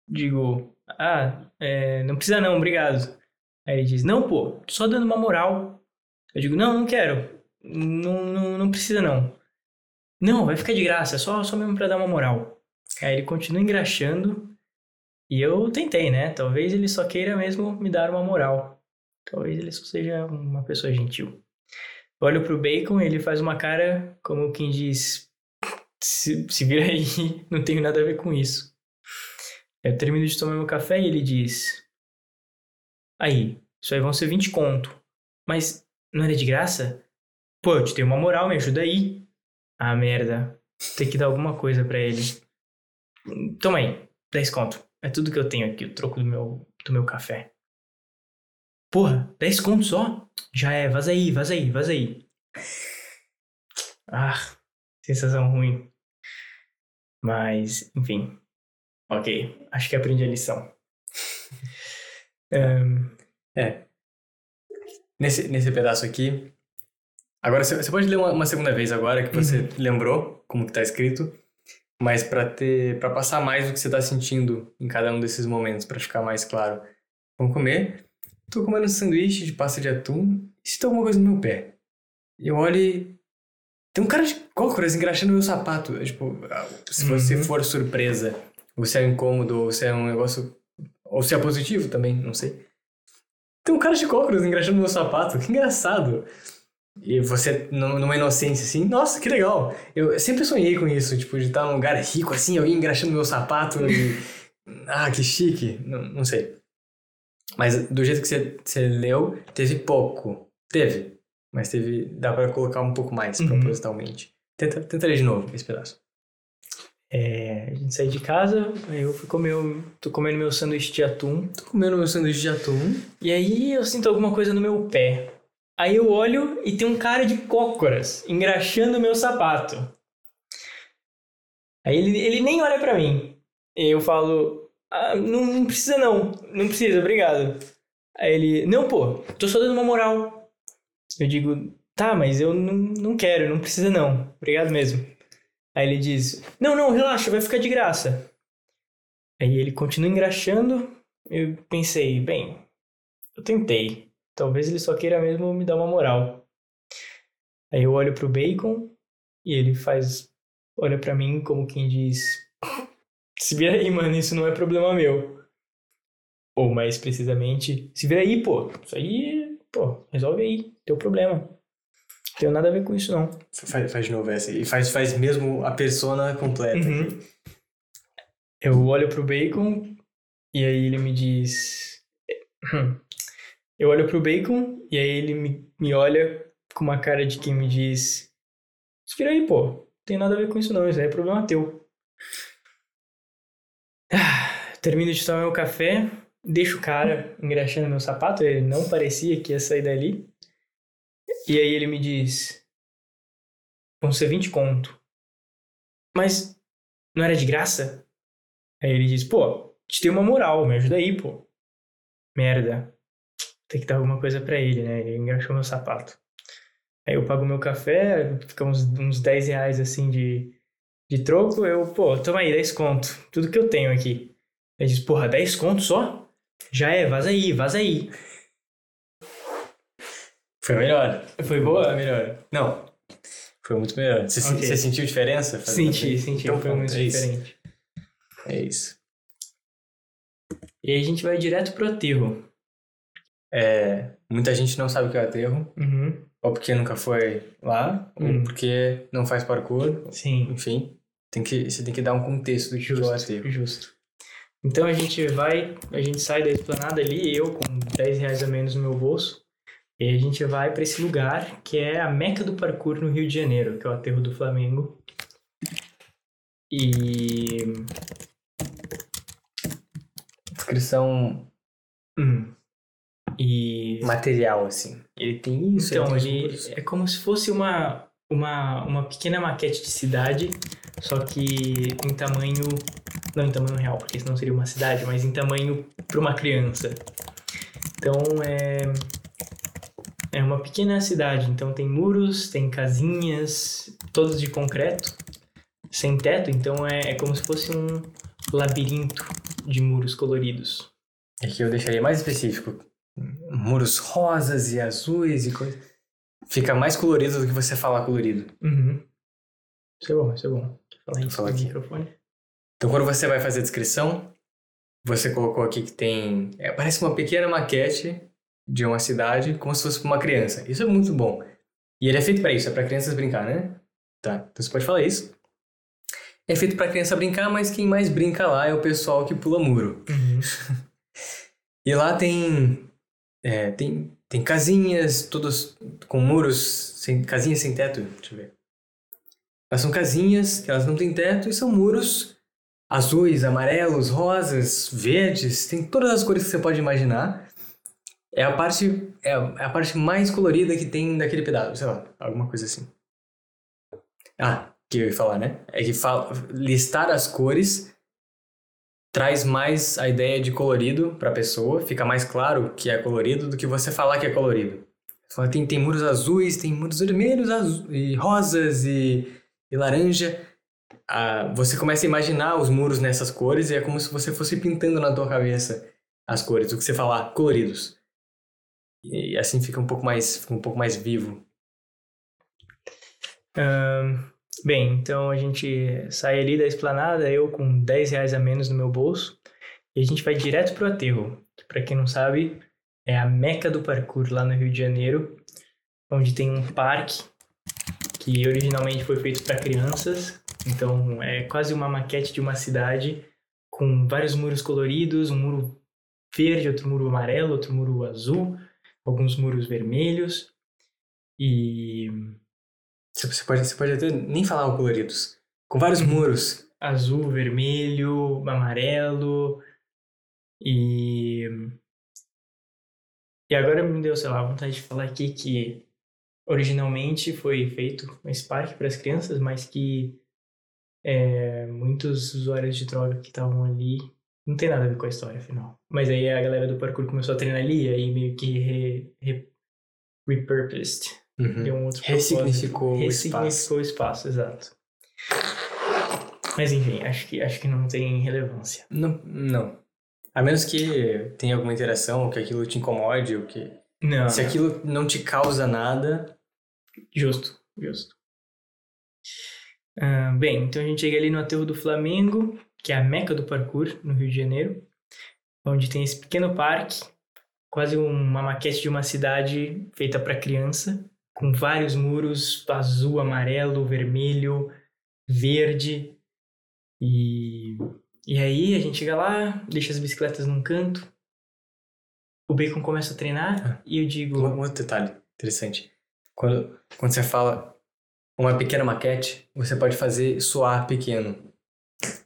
digo, ah, é, não precisa não, obrigado. Aí ele diz, não, pô, tô só dando uma moral. Eu digo, não, não quero. Não, não, não precisa não. Não, vai ficar de graça, só, só mesmo pra dar uma moral. Aí ele continua engraxando. E eu tentei, né? Talvez ele só queira mesmo me dar uma moral. Talvez ele seja uma pessoa gentil. Eu olho pro Bacon ele faz uma cara como quem diz: se, se vira aí, não tenho nada a ver com isso. Eu termino de tomar meu café e ele diz: Aí, isso aí vão ser 20 conto. Mas não era de graça? Pô, eu te dei uma moral, me ajuda aí. Ah, merda. Tem que dar alguma coisa para ele. Toma aí, 10 conto. É tudo que eu tenho aqui, o troco do meu, do meu café. Porra, 10 conto só? Já é, vaza aí, vaza aí, vaza aí. Ah, sensação ruim. Mas, enfim. Ok, acho que aprendi a lição. um, É. Nesse, nesse pedaço aqui. Agora, você pode ler uma, uma segunda vez agora, que você lembrou como que tá escrito. Mas pra ter. para passar mais do que você tá sentindo em cada um desses momentos, pra ficar mais claro. Vamos comer. Tô comendo um sanduíche de pasta de atum e sinto alguma coisa no meu pé. Eu olho e. Tem um cara de cócoras engraxando meu sapato. É, Tipo, se você Uhum. for surpresa, ou se é incômodo, ou se é um negócio. Ou se é positivo também, não sei. Tem um cara de cócoras engraxando meu sapato. Que engraçado. E você, num- numa inocência assim, nossa, que legal. Eu sempre sonhei com isso, tipo, de estar num lugar rico assim, alguém engraxando meu sapato e. Ah, que chique. Não, não sei. Mas do jeito que você, você leu, teve pouco. Teve. Mas teve. Dá pra colocar um pouco mais, Uhum. propositalmente. Tenta, tenta ler de novo esse pedaço. é, a gente saiu de casa, aí eu fui comer. o- tô comendo meu sanduíche de atum. Tô comendo meu sanduíche de atum. E aí eu sinto alguma coisa no meu pé. Aí eu olho e tem um cara de cócoras engraxando o meu sapato. Aí ele, ele nem olha pra mim. Eu falo, ah, não, não precisa não, não precisa, obrigado. Aí ele, não pô, tô só dando uma moral. Eu digo, tá, mas eu não, não quero, não precisa não, obrigado mesmo. Aí ele diz, não, não, relaxa, vai ficar de graça. Aí ele continua engraxando, eu pensei, bem, eu tentei. Talvez ele só queira mesmo me dar uma moral. Aí eu olho pro Bacon e ele faz. Olha pra mim como quem diz: Se vira aí, mano, isso não é problema meu. Ou mais precisamente: Se vira aí, pô. Isso aí, pô, resolve aí. Teu problema. Não tenho nada a ver com isso, não. Faz, faz de novo essa. E faz, faz mesmo a persona completa. Uhum. Eu olho pro Bacon e aí ele me diz. Hum. Eu olho pro Bacon e aí ele me, me olha com uma cara de quem me diz: Se vira aí, pô. Não tem nada a ver com isso, não. Isso aí é problema teu. Ah, termino de tomar meu café, deixo o cara engraxando meu sapato. Ele não parecia que ia sair dali. E aí ele me diz: Vão ser 20 conto. Mas não era de graça? Aí ele diz, pô, te dei uma moral, me ajuda aí, pô. Merda. Tem que dar alguma coisa pra ele, né? Ele engraxou meu sapato. Aí eu pago meu café, fica uns, uns 10 reais assim de, de troco. Eu, pô, toma aí, 10 conto. Tudo que eu tenho aqui. Ele diz, porra, 10 conto só? Já é, vaza aí, vaza aí. Foi melhor. Foi Foi boa? melhor. Não. Foi muito melhor. Você, Ok. você sentiu diferença? Senti, senti. Então, foi pronto, muito é isso. diferente. É isso. E aí a gente vai direto pro aterro. É, muita gente não sabe o que é aterro, Uhum. ou porque nunca foi lá, Hum. ou porque não faz parkour, Sim. enfim. Tem que, você tem que dar um contexto do que é o Justo, aterro. justo. Então a gente vai, a gente sai da esplanada ali, eu com 10 reais a menos no meu bolso, E a gente vai para esse lugar que é a meca do parkour no Rio de Janeiro, que é o aterro do Flamengo. E. Descrição Hum. E. material, assim. Ele tem isso, Então, ele muros. é como se fosse uma, uma, uma pequena maquete de cidade, só que em tamanho. Não em tamanho real, porque senão seria uma cidade, mas em tamanho para uma criança. Então é. É uma pequena cidade, então tem muros, tem casinhas, todas de concreto, sem teto, então é, é como se fosse um labirinto de muros coloridos. Aqui eu deixaria mais específico. Muros rosas e azuis e coisa. Fica mais colorido do que você falar colorido. Uhum. Isso é bom, isso é bom. Falar isso aqui. microfone. Então, quando você vai fazer a descrição, você colocou aqui que tem. é, parece uma pequena maquete de uma cidade, como se fosse pra uma criança. Isso é muito bom. E ele é feito para isso, é para crianças brincar, né? Tá, então você pode falar isso. É feito para criança brincar, mas quem mais brinca lá é o pessoal que pula muro. Uhum. E lá tem. é, tem, tem casinhas, todas com muros, sem, casinhas sem teto. Deixa eu ver. Elas são casinhas, que elas não têm teto, e são muros azuis, amarelos, rosas, verdes, tem todas as cores que você pode imaginar. É a parte, é é a parte mais colorida que tem daquele pedaço, sei lá, alguma coisa assim. Ah, que eu ia falar, né? É que fala, listar as cores traz mais a ideia de colorido para a pessoa, fica mais claro que é colorido do que você falar que é colorido. Tem, tem muros azuis, tem muros vermelhos azu- e rosas e, e laranja. Ah, você começa a imaginar os muros nessas cores e é como se você fosse pintando na tua cabeça as cores, do que você falar coloridos. E assim fica um pouco mais, um pouco mais vivo. Ahn, bem, então a gente sai ali da esplanada, eu com 10 reais a menos no meu bolso, e a gente vai direto pro aterro, que pra quem não sabe, é a meca do parkour lá no Rio de Janeiro, onde tem um parque que originalmente foi feito para crianças, então é quase uma maquete de uma cidade com vários muros coloridos, um muro verde, outro muro amarelo, outro muro azul, alguns muros vermelhos, e Você pode, você pode até nem falar o coloridos. Com vários muros. azul, vermelho, amarelo e e agora me deu, sei lá, vontade de falar aqui que originalmente foi feito esse parque para as crianças, mas que é, muitos usuários de droga que estavam ali não tem nada a ver com a história, afinal. Mas aí a galera do parkour começou a treinar ali, aí meio que re, re, repurposed, Uhum. deu um outro Ressignificou propósito. o espaço. Ressignificou o espaço, exato. Mas enfim, acho que, acho que não tem relevância. Não, não. A menos que tenha alguma interação, ou que aquilo te incomode, ou que. Não, Se aquilo não te causa nada. justo, justo. Ah, bem, então a gente chega ali no aterro do Flamengo, que é a meca do parkour, no Rio de Janeiro, onde tem esse pequeno parque, quase uma maquete de uma cidade feita para criança, com vários muros azul, amarelo, vermelho, verde. E, e aí a gente chega lá, deixa as bicicletas num canto, o Bacon começa a treinar e eu digo... Um outro detalhe interessante. Quando, quando você fala uma pequena maquete, você pode fazer soar pequeno.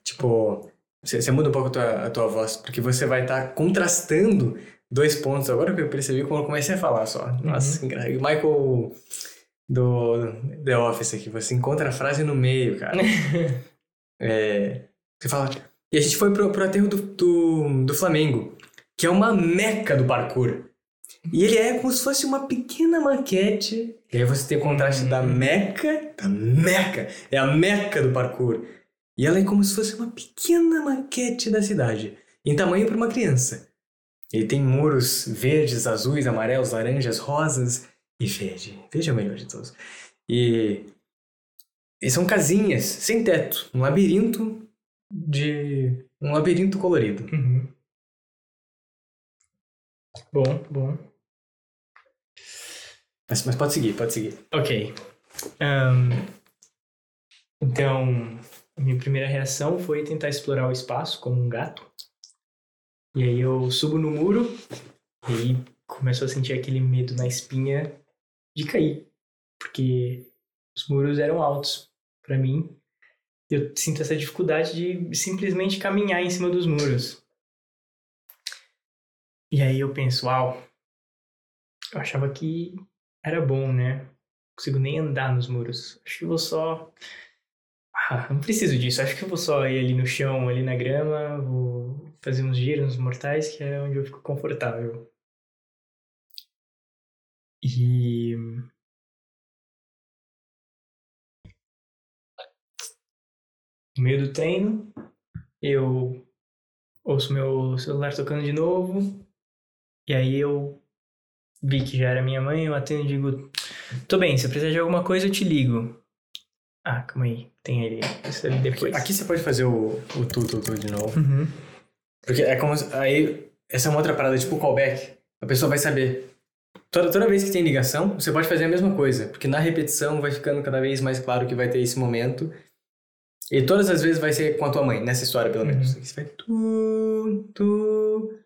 Tipo, você, você muda um pouco a tua, a tua voz, porque você vai estar contrastando dois pontos. Agora que eu percebi quando eu comecei a falar só. Nossa, engra- o Michael do The Office aqui, você encontra a frase no meio, cara. É, você fala. E a gente foi pro, pro aterro do, do, do Flamengo, que é uma meca do parkour. E ele é como se fosse uma pequena maquete. E aí você tem o contraste da meca, da meca, é a meca do parkour. E ela é como se fosse uma pequena maquete da cidade, em tamanho para uma criança. Ele tem muros verdes, azuis, amarelos, laranjas, rosas e verde. Verde é o melhor de todos. E, e são casinhas sem teto, um labirinto de um labirinto colorido. Uhum. Bom, bom. Mas, mas pode seguir, pode seguir. Ok. Ahn, então, a minha primeira reação foi tentar explorar o espaço como um gato. E aí eu subo no muro, e aí começou a sentir aquele medo na espinha de cair, porque os muros eram altos para mim. Eu sinto essa dificuldade de simplesmente caminhar em cima dos muros. E aí eu penso, uau, eu achava que era bom, né? Não consigo nem andar nos muros. Acho que vou só. Ah, não preciso disso. Acho que eu vou só ir ali no chão, ali na grama, vou fazer uns giros mortais, que é onde eu fico confortável. E. No meio do treino, eu ouço meu celular tocando de novo, e aí eu vi que já era minha mãe, eu atendo e digo: Tô bem, se precisar de alguma coisa eu te ligo. Ah, calma aí, tem ele. Isso ali depois. Aqui você pode fazer o, o tu, tu, tu de novo. Uhum. Porque é como. Aí, essa é uma outra parada, tipo callback. A pessoa vai saber. Toda, toda vez que tem ligação, você pode fazer a mesma coisa. Porque na repetição vai ficando cada vez mais claro que vai ter esse momento. E todas as vezes vai ser com a tua mãe, nessa história pelo menos. Uhum. Você vai tu, tu.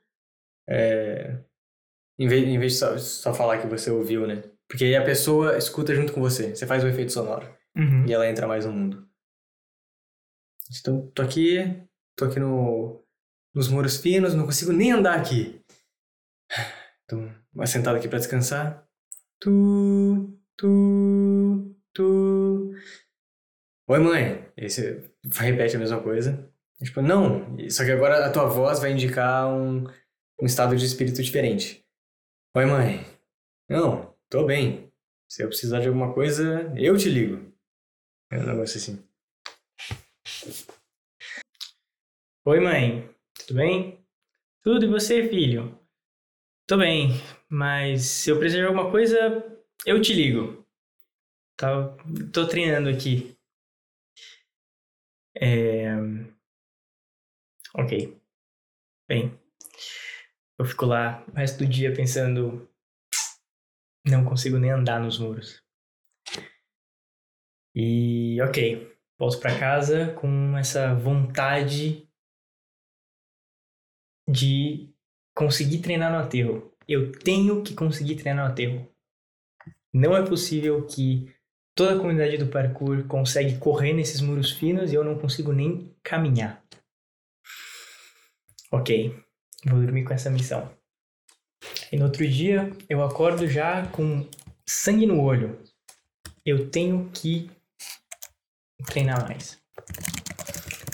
É. Em vez, em vez de só, só falar que você ouviu, né? Porque aí a pessoa escuta junto com você. Você faz o efeito sonoro. Uhum. E ela entra mais no mundo. Então, tô aqui, tô aqui no, nos muros finos, não consigo nem andar aqui. Tô mais sentado aqui pra descansar. Tu, tu, tu. Oi, mãe. Aí você repete a mesma coisa. Tipo, não, só que agora a tua voz vai indicar um, um estado de espírito diferente. Oi, mãe. Não, tô bem. Se eu precisar de alguma coisa, eu te ligo. É um negócio assim. Oi, mãe. Tudo bem? Tudo e você, filho? Tô bem, mas se eu precisar de alguma coisa, eu te ligo. Tá, tô treinando aqui. É... Ok. Bem, eu fico lá o resto do dia pensando. Não consigo nem andar nos muros. E ok, volto pra casa com essa vontade de conseguir treinar no aterro. Eu tenho que conseguir treinar no aterro. Não é possível que toda a comunidade do parkour consegue correr nesses muros finos e eu não consigo nem caminhar. Ok, vou dormir com essa missão. E no outro dia eu acordo já com sangue no olho. Eu tenho que treinar mais.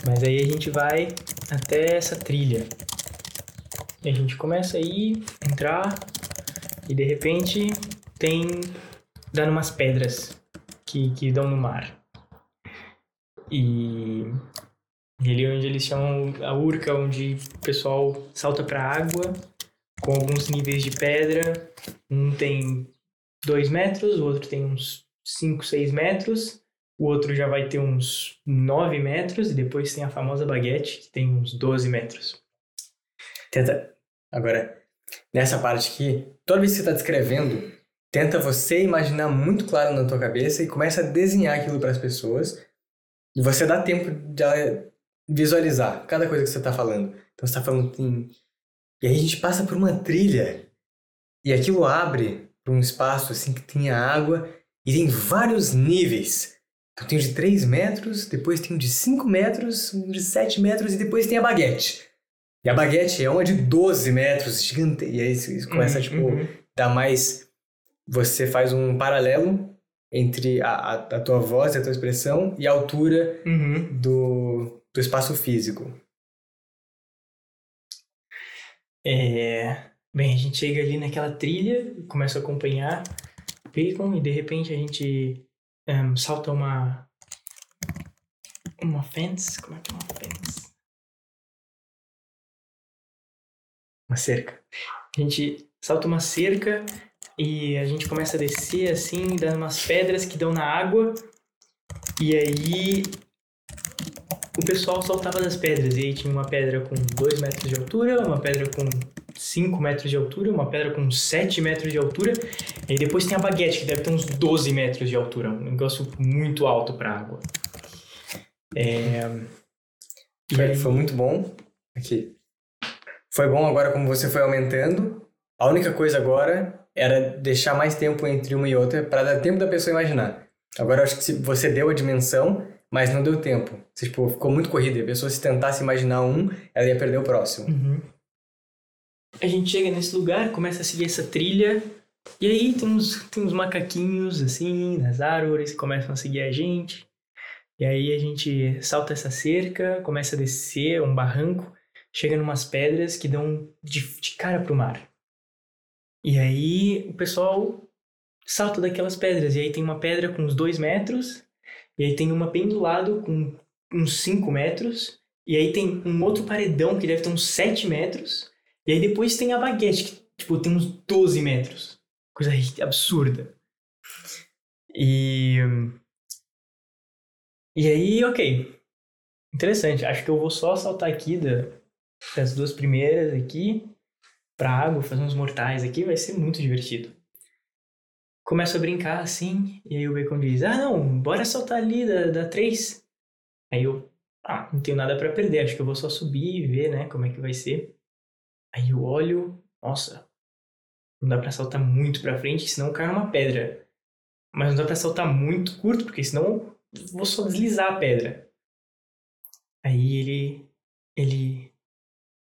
Mas aí a gente vai até essa trilha. E a gente começa aí, entrar, e de repente tem. dando umas pedras que, que dão no mar. E. e ali onde eles chamam a urca, onde o pessoal salta pra água, com alguns níveis de pedra. Um tem 2 metros, o outro tem uns 5, 6 metros. O outro já vai ter uns 9 metros, e depois tem a famosa baguete, que tem uns 12 metros. Tenta. Agora, nessa parte aqui, toda vez que você tá descrevendo, tenta você imaginar muito claro na tua cabeça e começa a desenhar aquilo para as pessoas. E você dá tempo de visualizar cada coisa que você tá falando. Então você tá falando em. E aí a gente passa por uma trilha. E aquilo abre para um espaço assim que tem água e tem vários níveis. Então tem um de 3 metros, depois tem um de 5 metros, um de 7 metros e depois tem a baguete. E a baguete é uma de 12 metros, gigante. E aí isso começa, Uhum, tipo, uhum. dar mais. Você faz um paralelo entre a, a, a tua voz e a tua expressão e a altura Uhum. do, do espaço físico. É, Bem, a gente chega ali naquela trilha, começa a acompanhar Bacon e de repente a gente ehm, salta uma. Uma fence? Como é que é uma fence? Uma cerca. A gente salta uma cerca e a gente começa a descer assim, dando umas pedras que dão na água. E aí o pessoal saltava das pedras. E aí tinha uma pedra com 2 metros de altura, uma pedra com 5 metros de altura, uma pedra com 7 metros de altura. E depois tem a baguete, que deve ter uns 12 metros de altura. Um negócio muito alto pra água. É... E Foi, foi muito bom. Aqui. Foi bom agora como você foi aumentando. A única coisa agora era deixar mais tempo entre uma e outra para dar tempo da pessoa imaginar. Agora eu acho que se você deu a dimensão, mas não deu tempo. Você, tipo, ficou muito corrida. A pessoa se tentasse imaginar um, ela ia perder o próximo. Uhum. A gente chega nesse lugar, começa a seguir essa trilha. E aí tem uns, tem uns macaquinhos, assim, nas árvores, que começam a seguir a gente. E aí a gente salta essa cerca, começa a descer um barranco, chega numas pedras que dão de, de cara pro mar. E aí o pessoal salta daquelas pedras. E aí tem uma pedra com uns dois metros, e aí tem uma bem do lado com uns 5 metros, e aí tem um outro paredão que deve ter uns 7 metros, e aí depois tem a baguete, que tipo, tem uns 12 metros. Coisa absurda. E. E aí, ok. Interessante. Acho que eu vou só saltar aqui da, das duas primeiras aqui pra água, fazer uns mortais aqui, vai ser muito divertido. Começo a brincar assim, e aí o Bacon diz: Ah, não, bora saltar ali da, da 3. Aí eu, ah, não tenho nada para perder, acho que eu vou só subir e ver, né, como é que vai ser. Aí eu olho, nossa, não dá pra saltar muito pra frente, senão cai uma pedra. Mas não dá pra saltar muito curto, porque senão eu vou só deslizar a pedra. Aí ele, ele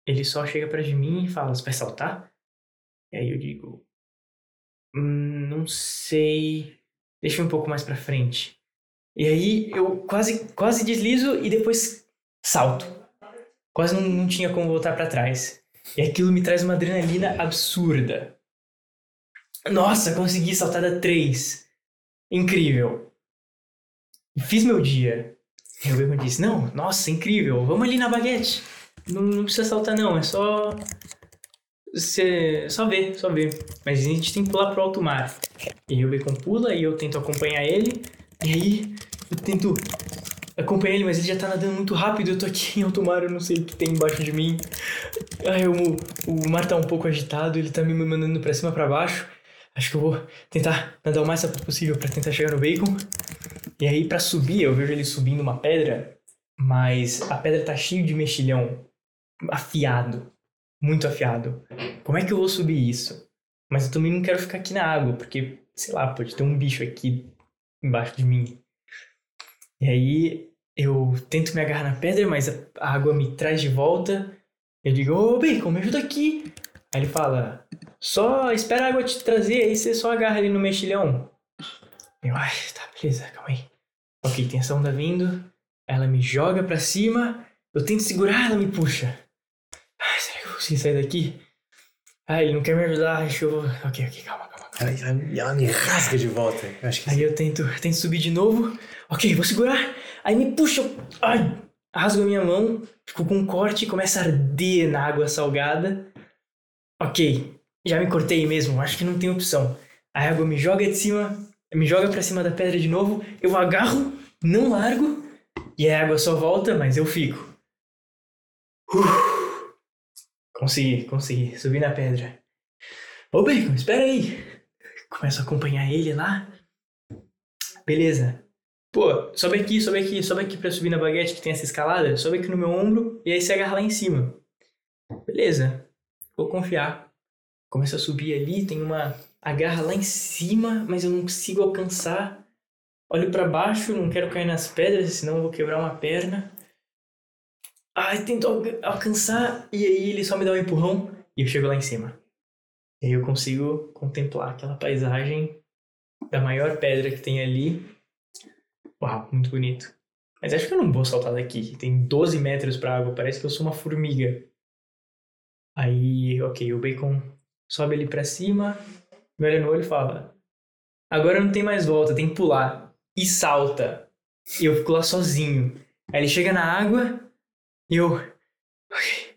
ele só chega para mim e fala: Você vai saltar? E aí eu digo: hum, Não sei. Deixa um pouco mais para frente. E aí eu quase, quase deslizo e depois salto. Quase não, não tinha como voltar para trás. E aquilo me traz uma adrenalina absurda. Nossa, consegui saltar da 3. Incrível. Fiz meu dia. E o Bacon disse: Não, nossa, incrível. Vamos ali na baguete. Não, não precisa saltar, não. É só. Você só ver, só ver. Mas a gente tem que pular pro alto mar. E o Bacon pula e eu tento acompanhar ele. E aí eu tento acompanhar ele, mas ele já tá nadando muito rápido. Eu tô aqui em alto mar, eu não sei o que tem embaixo de mim. Ai, o, o mar tá um pouco agitado, ele tá me mandando pra cima pra baixo. Acho que eu vou tentar nadar o mais rápido possível para tentar chegar no Bacon. E aí, para subir, eu vejo ele subindo uma pedra, mas a pedra tá cheia de mexilhão afiado, muito afiado. Como é que eu vou subir isso? Mas eu também não quero ficar aqui na água, porque, sei lá, pode ter um bicho aqui embaixo de mim. E aí eu tento me agarrar na pedra, mas a água me traz de volta. Eu digo, ô Bacon, me ajuda aqui. Aí ele fala, só espera a água te trazer, aí você só agarra ali no mexilhão. Eu, ai, tá, beleza, calma aí. Ok, essa onda vindo. Ela me joga pra cima. Eu tento segurar, ela me puxa consegui sair daqui. Ah, ele não quer me ajudar, acho que eu vou... Ok, ok, calma, calma. calma. Ela, ela me rasga de volta. Eu acho que Aí eu tento, tento subir de novo. Ok, vou segurar. Aí me puxa. Ai, rasgo a minha mão. Fico com um corte e começa a arder na água salgada. Ok, já me cortei mesmo. Acho que não tem opção. A água me joga de cima, me joga pra cima da pedra de novo. Eu agarro, não largo. E a água só volta, mas eu fico. Uh. Consegui, consegui. Subi na pedra. Ô, Bacon, espera aí. Começo a acompanhar ele lá. Beleza. Pô, sobe aqui, sobe aqui, sobe aqui pra subir na baguete que tem essa escalada. Sobe aqui no meu ombro e aí você agarra lá em cima. Beleza. Vou confiar. Começa a subir ali, tem uma agarra lá em cima, mas eu não consigo alcançar. Olho para baixo, não quero cair nas pedras, senão eu vou quebrar uma perna. Ai, tento alcançar e aí ele só me dá um empurrão e eu chego lá em cima. E aí eu consigo contemplar aquela paisagem da maior pedra que tem ali. Uau, muito bonito. Mas acho que eu não vou saltar daqui. Tem 12 metros pra água, parece que eu sou uma formiga. Aí, ok, o bacon sobe ali pra cima, me olha no olho e fala: Agora não tem mais volta, tem que pular. E salta. E eu fico lá sozinho. Aí ele chega na água, e eu. Ok.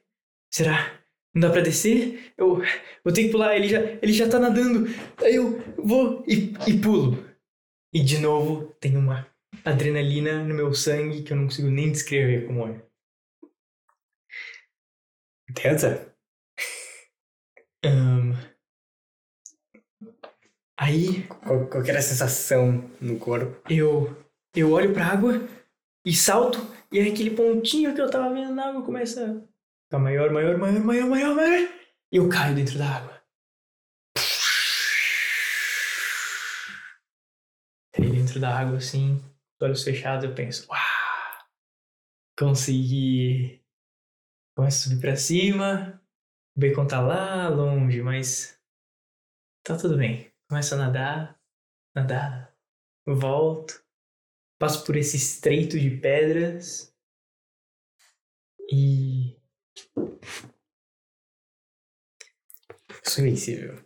Será? Não dá pra descer? Eu vou ter que pular, ele já, ele já tá nadando. Aí eu vou e, e pulo. E de novo tem uma adrenalina no meu sangue que eu não consigo nem descrever como é. Tenta? Um, aí. Qual, qual era a sensação no corpo? Eu, eu olho pra água e salto, e é aquele pontinho que eu tava vendo na água começa a ficar maior, maior, maior, maior, maior, maior, e eu caio dentro da água. Aí dentro da água assim, com olhos fechados, eu penso, uau, consegui. Começo a subir pra cima, o bacon tá lá longe, mas tá tudo bem. Começo a nadar, nadar, volto, passo por esse estreito de pedras e. Sou invencível.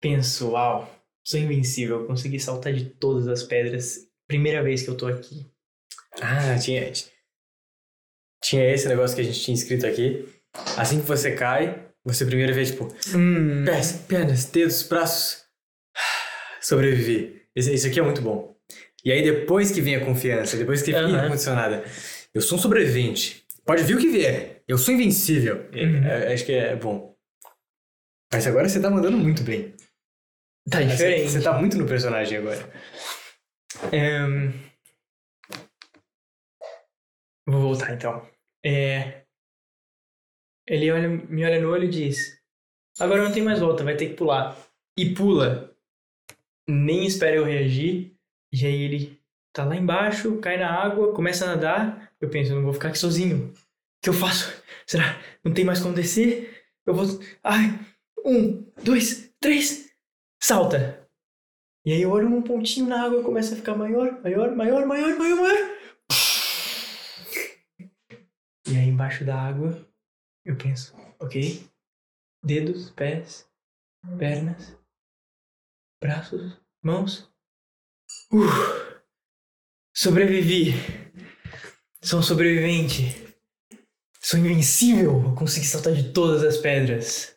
Penso, uau, sou invencível, consegui saltar de todas as pedras. Primeira vez que eu tô aqui. Ah, tinha. Tinha esse negócio que a gente tinha escrito aqui. Assim que você cai, você primeiro vê, tipo, Hum, pés, pernas, dedos, braços. Sobreviver. Esse- Isso aqui é muito bom. E aí depois que vem a confiança, depois que fica Aham. condicionada. Eu sou um sobrevivente. Pode vir o que vier. Eu sou invencível. É- Uhum. é- acho que é bom. Mas agora você tá mandando muito bem. tá Você, diferente. você tá muito no personagem agora. Ahn, Vou voltar então. É... Ele olha, me olha no olho e diz: Agora não tem mais volta, vai ter que pular. E pula. Nem espera eu reagir. E aí ele tá lá embaixo, cai na água, começa a nadar. Eu penso: eu não vou ficar aqui sozinho. O que eu faço? Será? Não tem mais como descer? Eu vou. Ai! Um, dois, três! Salta! E aí eu olho um pontinho na água, começa a ficar maior, maior, maior, maior, maior, maior. E aí embaixo da água eu penso, ok, dedos, pés, pernas, braços, mãos. Uh, sobrevivi. Sou um sobrevivente. Sou invencível. Eu consegui saltar de todas as pedras.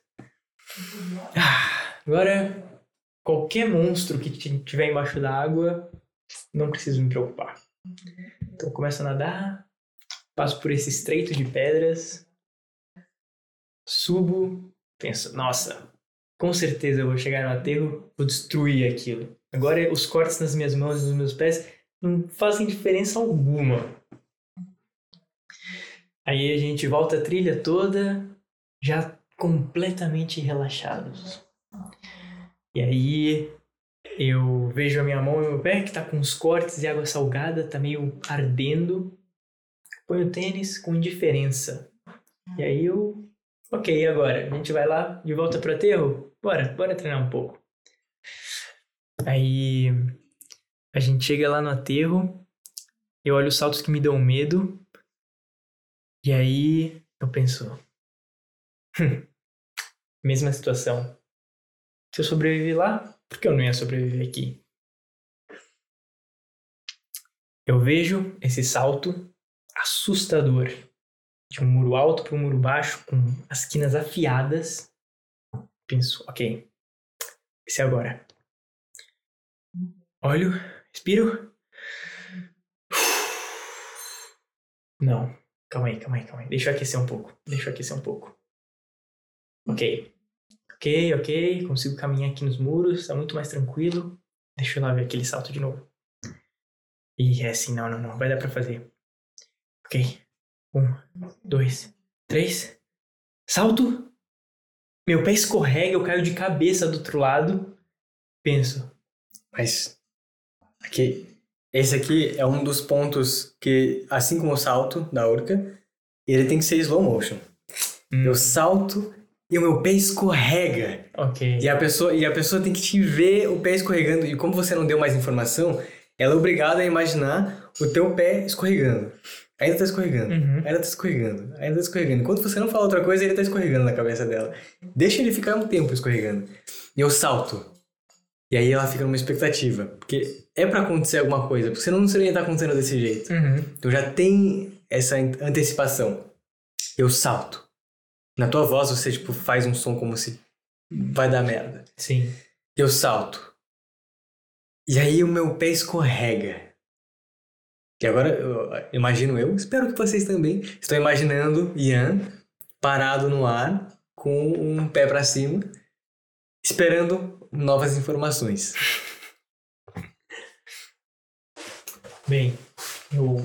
Ah, agora qualquer monstro que estiver embaixo da água, não preciso me preocupar. Então começo a nadar, passo por esse estreito de pedras, subo, penso, nossa, com certeza eu vou chegar no aterro, vou destruir aquilo. Agora os cortes nas minhas mãos e nos meus pés não fazem diferença alguma. Aí a gente volta a trilha toda, já completamente relaxados. E aí eu vejo a minha mão e meu pé que tá com os cortes e água salgada, tá meio ardendo. Ponho o tênis com indiferença. E aí eu. Ok, agora? A gente vai lá de volta pro aterro? Bora, bora treinar um pouco. Aí a gente chega lá no aterro, eu olho os saltos que me dão medo. E aí eu penso. "Hum, mesma situação. Se eu sobreviver lá, por que eu não ia sobreviver aqui? Eu vejo esse salto assustador de um muro alto para um muro baixo com as quinas afiadas. Penso, ok, esse é agora. Olho, respiro. Não, calma aí, calma aí, calma aí. Deixa eu aquecer um pouco. Deixa eu aquecer um pouco. Ok. Ok, ok. Consigo caminhar aqui nos muros, tá muito mais tranquilo. Deixa eu lá ver aquele salto de novo. E é assim, não, não, não. Vai dar pra fazer. Ok. Um, dois, três. Salto. Meu pé escorrega, eu caio de cabeça do outro lado. Penso. Mas aqui, esse aqui é um dos pontos que, assim como o salto da Urca, ele tem que ser slow motion. hum, Eu salto e o meu pé escorrega. Ok. E a pessoa, e a pessoa tem que te ver o pé escorregando. E como você não deu mais informação, ela é obrigada a imaginar o teu pé escorregando. Ainda tá escorregando. Uhum. Ainda tá escorregando. Ainda tá escorregando. Enquanto você não fala outra coisa, ele tá escorregando na cabeça dela. Deixa ele ficar um tempo escorregando. E eu salto. E aí ela fica numa expectativa. Porque é pra acontecer alguma coisa. Porque senão não seria estar acontecendo desse jeito. Uhum. Então já tem essa an- antecipação. Eu salto. Na tua voz você tipo faz um som como se vai dar merda. Sim. Eu salto. E aí o meu pé escorrega. E agora, eu, imagino eu, espero que vocês também. Estou imaginando Ian parado no ar, com um pé pra cima, esperando novas informações. Bem, eu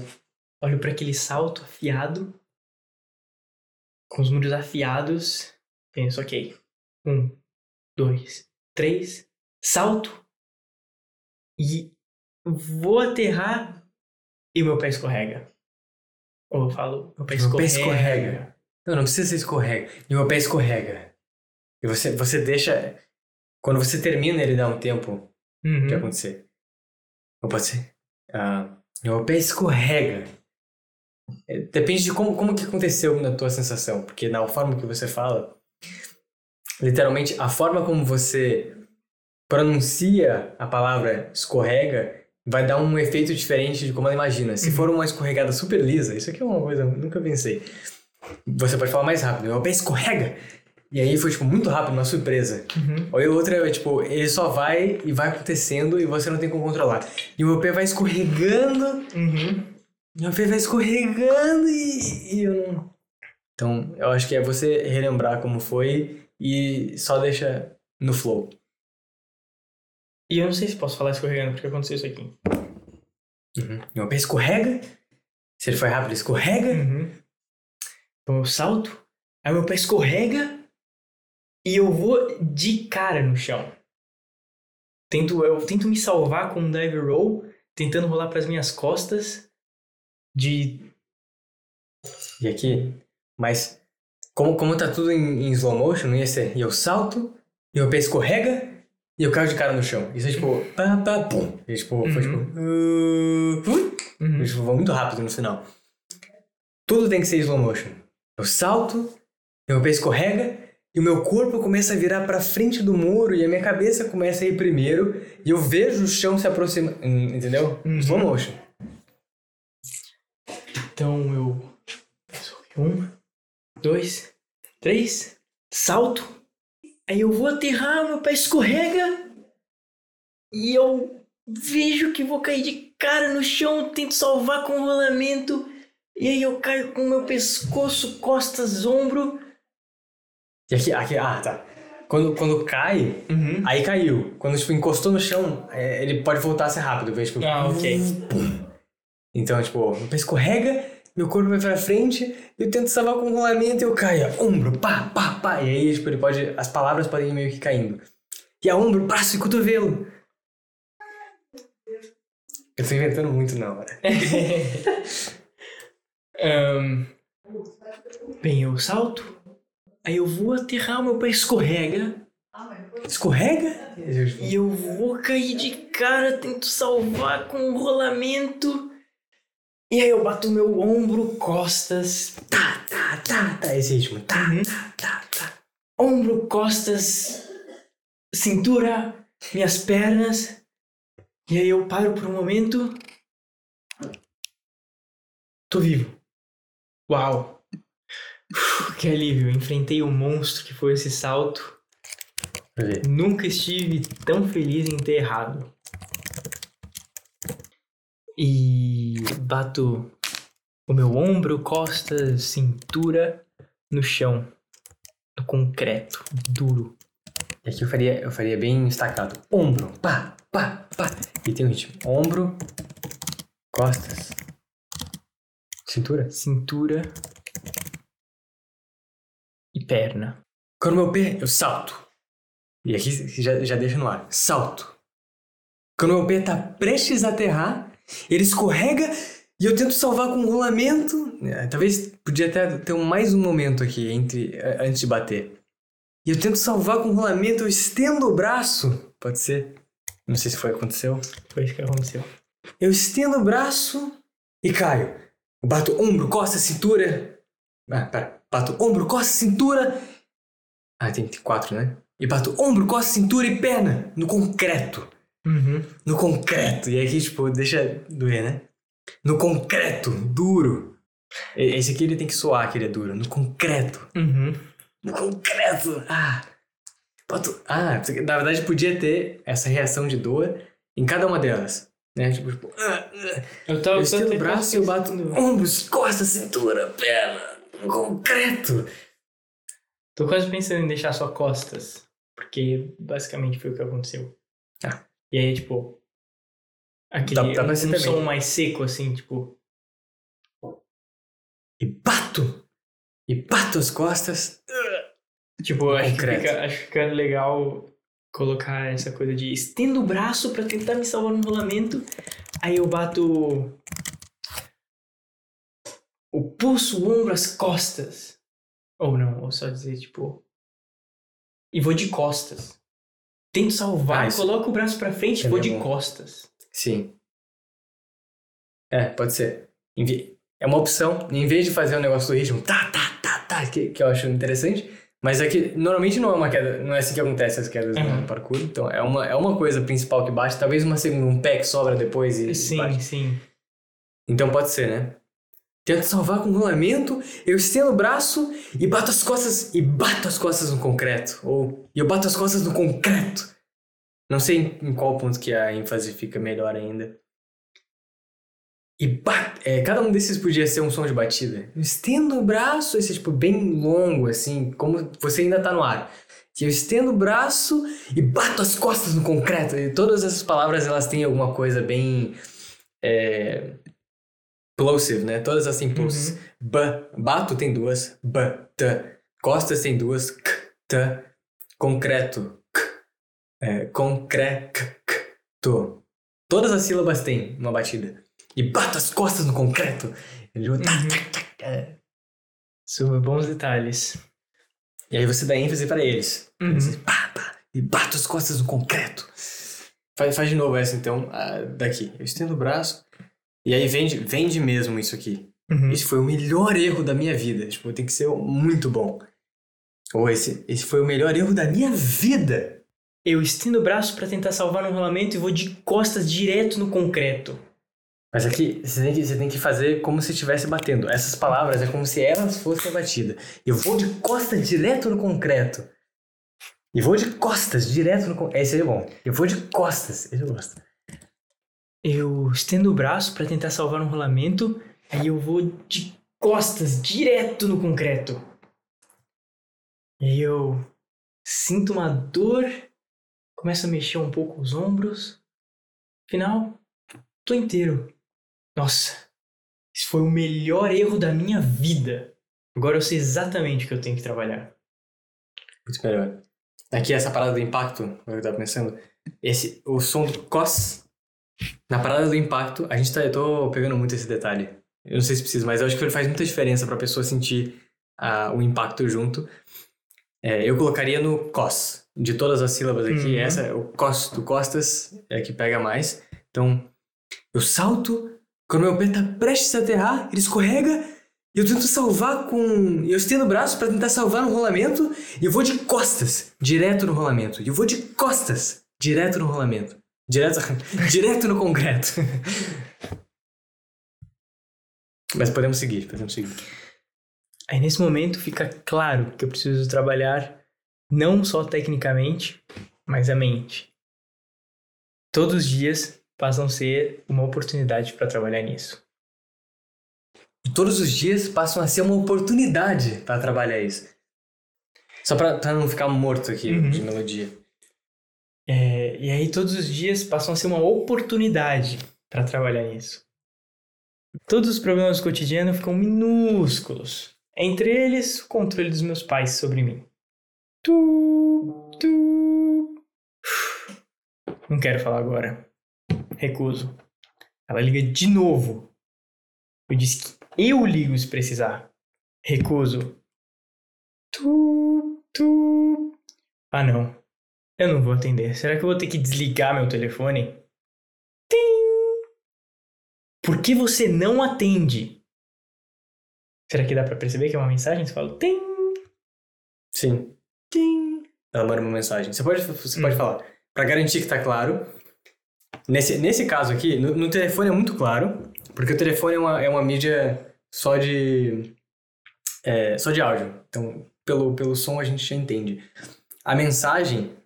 olho para aquele salto afiado, com os muros afiados, penso, ok. Um, dois, três, salto. E vou aterrar e meu pé escorrega. Ou eu falo, meu pé Meu pé escorrega. escorrega. Não, não precisa ser escorrega. E meu pé escorrega. E você, você deixa. Quando você termina, ele dá um tempo Uhum. que acontecer. Ou pode ser. Ah, meu pé escorrega. É, Depende de como, como que aconteceu na tua sensação. Porque na forma que você fala, literalmente, a forma como você pronuncia a palavra escorrega vai dar um efeito diferente de como ela imagina. Se for uma escorregada super lisa, isso aqui é uma coisa que eu nunca pensei. Você pode falar mais rápido. Meu pé escorrega. E aí foi, tipo, muito rápido, uma surpresa. Uhum. Ou a outra é, tipo, ele só vai e vai acontecendo e você não tem como controlar. E o meu pé vai escorregando, Uhum. meu pé vai escorregando e, e eu não... Então, eu acho que é você relembrar como foi e só deixa no flow. E eu não sei se posso falar escorregando, porque aconteceu isso aqui. Uhum. Meu pé escorrega, se ele foi rápido, ele escorrega. Uhum. Então eu salto, aí meu pé escorrega e eu vou de cara no chão. Tento, eu tento me salvar com um dive roll, tentando rolar para as minhas costas de E aqui, mas como, como tá tudo em, em slow motion, não ia ser. E eu salto, e meu pé escorrega, e eu caio de cara no chão. Isso é tipo, pá, pá, pum. E, tipo, foi tipo, uh. Uhum. Eu tipo, vou muito rápido no final. Tudo tem que ser slow motion. Eu salto, e meu pé escorrega, e o meu corpo começa a virar pra frente do muro, e a minha cabeça começa a ir primeiro, e eu vejo o chão se aproximando. Entendeu? Uhum. Slow motion. Então eu. Um, dois, três, salto. Aí eu vou aterrar, meu pé escorrega. E eu vejo que vou cair de cara no chão, tento salvar com o rolamento. E aí eu caio com meu pescoço, costas, ombro. E aqui, aqui, ah, tá. Quando, quando cai, Uhum. Aí caiu. Quando tipo, encostou no chão, é, ele pode voltar a ser rápido. Vem, tipo, Ah, ok. Então, tipo, meu pé escorrega, meu corpo vai pra frente, eu tento salvar com um rolamento e eu caio. Ombro, pá, pá, pá. E aí, tipo, ele pode. As palavras podem ir meio que caindo. E a ombro, braço e cotovelo. Eu tô inventando muito na hora. Ahn, bem, eu salto. Aí eu vou aterrar, meu pé escorrega. Escorrega? E eu vou cair de cara, tento salvar com um rolamento. E aí eu bato meu ombro, costas, Tá, tá, tá, tá. Esse ritmo. Tá, Uhum. tá, tá, tá. ombro, costas, cintura, minhas pernas. E aí eu paro por um momento. Tô vivo. Uau! Que alívio, enfrentei o monstro que foi esse salto. Nunca estive tão feliz em ter errado. E bato o meu ombro, costas, cintura no chão, no concreto, duro. E aqui eu faria, eu faria bem estacado. Ombro, pá, pá, pá. E tem um ritmo. Ombro, costas, cintura. Cintura e perna. Quando meu pé, eu salto. E aqui já, já deixa no ar. Salto. Quando meu pé tá prestes a aterrar, ele escorrega e eu tento salvar com um rolamento. É, talvez podia até ter mais um momento aqui entre eh, antes de bater. E eu tento salvar com um rolamento, eu estendo o braço. Pode ser. Não sei se foi aconteceu. Foi isso que aconteceu. Eu estendo o braço e caio. Eu bato ombro, costa, cintura. Ah, pera. Bato ombro, costa, cintura. Ah, tem quatro, né? E bato ombro, costa, cintura e perna. No concreto. Uhum. No concreto. E aqui, tipo, deixa doer, né? No concreto, duro. Esse aqui ele tem que soar que ele é duro. No concreto. Uhum. No concreto. Ah. Bato... Ah, na verdade podia ter essa reação de dor em cada uma delas. Né? Tipo, tipo ah, ah. Eu tava Eu o braço e eu bato pensando- ombros, costas, cintura, perna, concreto. Tô quase pensando em deixar só costas. Porque basicamente foi o que aconteceu. Ah. E aí, tipo. Aquele Dá- dá um, um som mais seco, assim, tipo. E bato. E bato as costas. Tipo, acho que, fica, acho que fica legal colocar essa coisa de estendo o braço pra tentar me salvar no rolamento. Aí eu bato o pulso, o ombro, as costas. Ou não, ou só dizer tipo. E vou de costas. Tento salvar, Ah, coloco o braço pra frente e vou de é bom. costas. Sim. É, pode ser. É uma opção. Em vez de fazer um negócio do ritmo, tá, tá, tá, tá, que, que eu acho interessante. Mas é que normalmente não é uma queda, não é assim que acontece as quedas Uhum. no parkour. Então é uma, é uma coisa principal que bate, talvez uma segunda, um pé que sobra depois e Sim, bate. sim. Então pode ser, né? Tento salvar com rolamento, eu estendo o braço e bato as costas e bato as costas no concreto. Ou eu bato as costas no concreto. Não sei em, qual ponto que a ênfase fica melhor ainda. E é, cada um desses podia ser um som de batida. Eu estendo o braço, esse tipo bem longo, assim, como você ainda tá no ar. Eu estendo o braço e bato as costas no concreto. E todas essas palavras elas têm alguma coisa bem. É, plosive, né? Todas elas têm pulsos. Ba, bato tem duas. Ba, ta. Costas tem duas. K, ta. Concreto. K. É, concre, k, k, to. Todas as sílabas têm uma batida. E bato as costas no concreto. Ele Uhum. tá, tá, tá. Sobre bons detalhes. E aí você dá ênfase pra eles. Uhum. Você, pá, pá, e bato as costas no concreto. Faz, faz de novo essa então, daqui. Eu estendo o braço. E aí vende, vende mesmo isso aqui. Uhum. Esse foi o melhor erro da minha vida. Tipo, tem que ser muito bom. Ou esse, esse foi o melhor erro da minha vida. Eu estendo o braço pra tentar salvar no rolamento e vou de costas direto no concreto. Mas aqui você tem que, você tem que fazer como se estivesse batendo. Essas palavras é como se elas fossem batidas. Eu vou de costas direto no concreto. E vou de costas direto no concreto. Esse é bom. Eu vou de costas. Esse eu gosto. Eu estendo o braço pra tentar salvar no rolamento, aí eu vou de costas direto no concreto. E eu sinto uma dor, começo a mexer um pouco os ombros. Final, tô inteiro. Nossa, esse foi o melhor erro da minha vida. Agora eu sei exatamente o que eu tenho que trabalhar. Muito melhor. Aqui essa parada do impacto, eu tava pensando. Esse, o som do cos. Na parada do impacto, a gente tá. Eu tô pegando muito esse detalhe. Eu não sei se precisa, mas eu acho que ele faz muita diferença pra pessoa sentir ah, o impacto junto. É, eu colocaria no cos. De todas as sílabas aqui, Uhum. essa, o cos do costas é a que pega mais. Então, eu salto, quando meu pé tá prestes a aterrar, ele escorrega, e eu tento salvar com. Eu estendo o braço pra tentar salvar no rolamento, e eu vou de costas, direto no rolamento. E eu vou de costas, direto no rolamento. Direto, direto no concreto. Mas podemos seguir, podemos seguir. Aí nesse momento fica claro que eu preciso trabalhar não só tecnicamente, mas a mente. Todos os dias passam a ser uma oportunidade para trabalhar nisso. E todos os dias passam a ser uma oportunidade para trabalhar isso. Só pra não ficar morto aqui Uhum. de melodia. É, e aí todos os dias passam a ser uma oportunidade para trabalhar nisso. Todos os problemas do cotidiano ficam minúsculos. Entre eles, o controle dos meus pais sobre mim. Tu, tu. Não quero falar agora. Recuso. Ela liga de novo. Eu disse que eu ligo se precisar. Recuso. Tu, tu. Ah, não. Eu não vou atender. Será que eu vou ter que desligar meu telefone? Tim! Por que você não atende? Será que dá pra perceber que é uma mensagem? Você fala tim, Sim. tim. Ela manda uma mensagem. Você pode, você Hum. pode falar. Pra garantir que tá claro. Nesse, nesse caso aqui, no, no telefone é muito claro, porque o telefone é uma, é uma mídia só de. é, só de áudio. Então, pelo, pelo som a gente já entende. A mensagem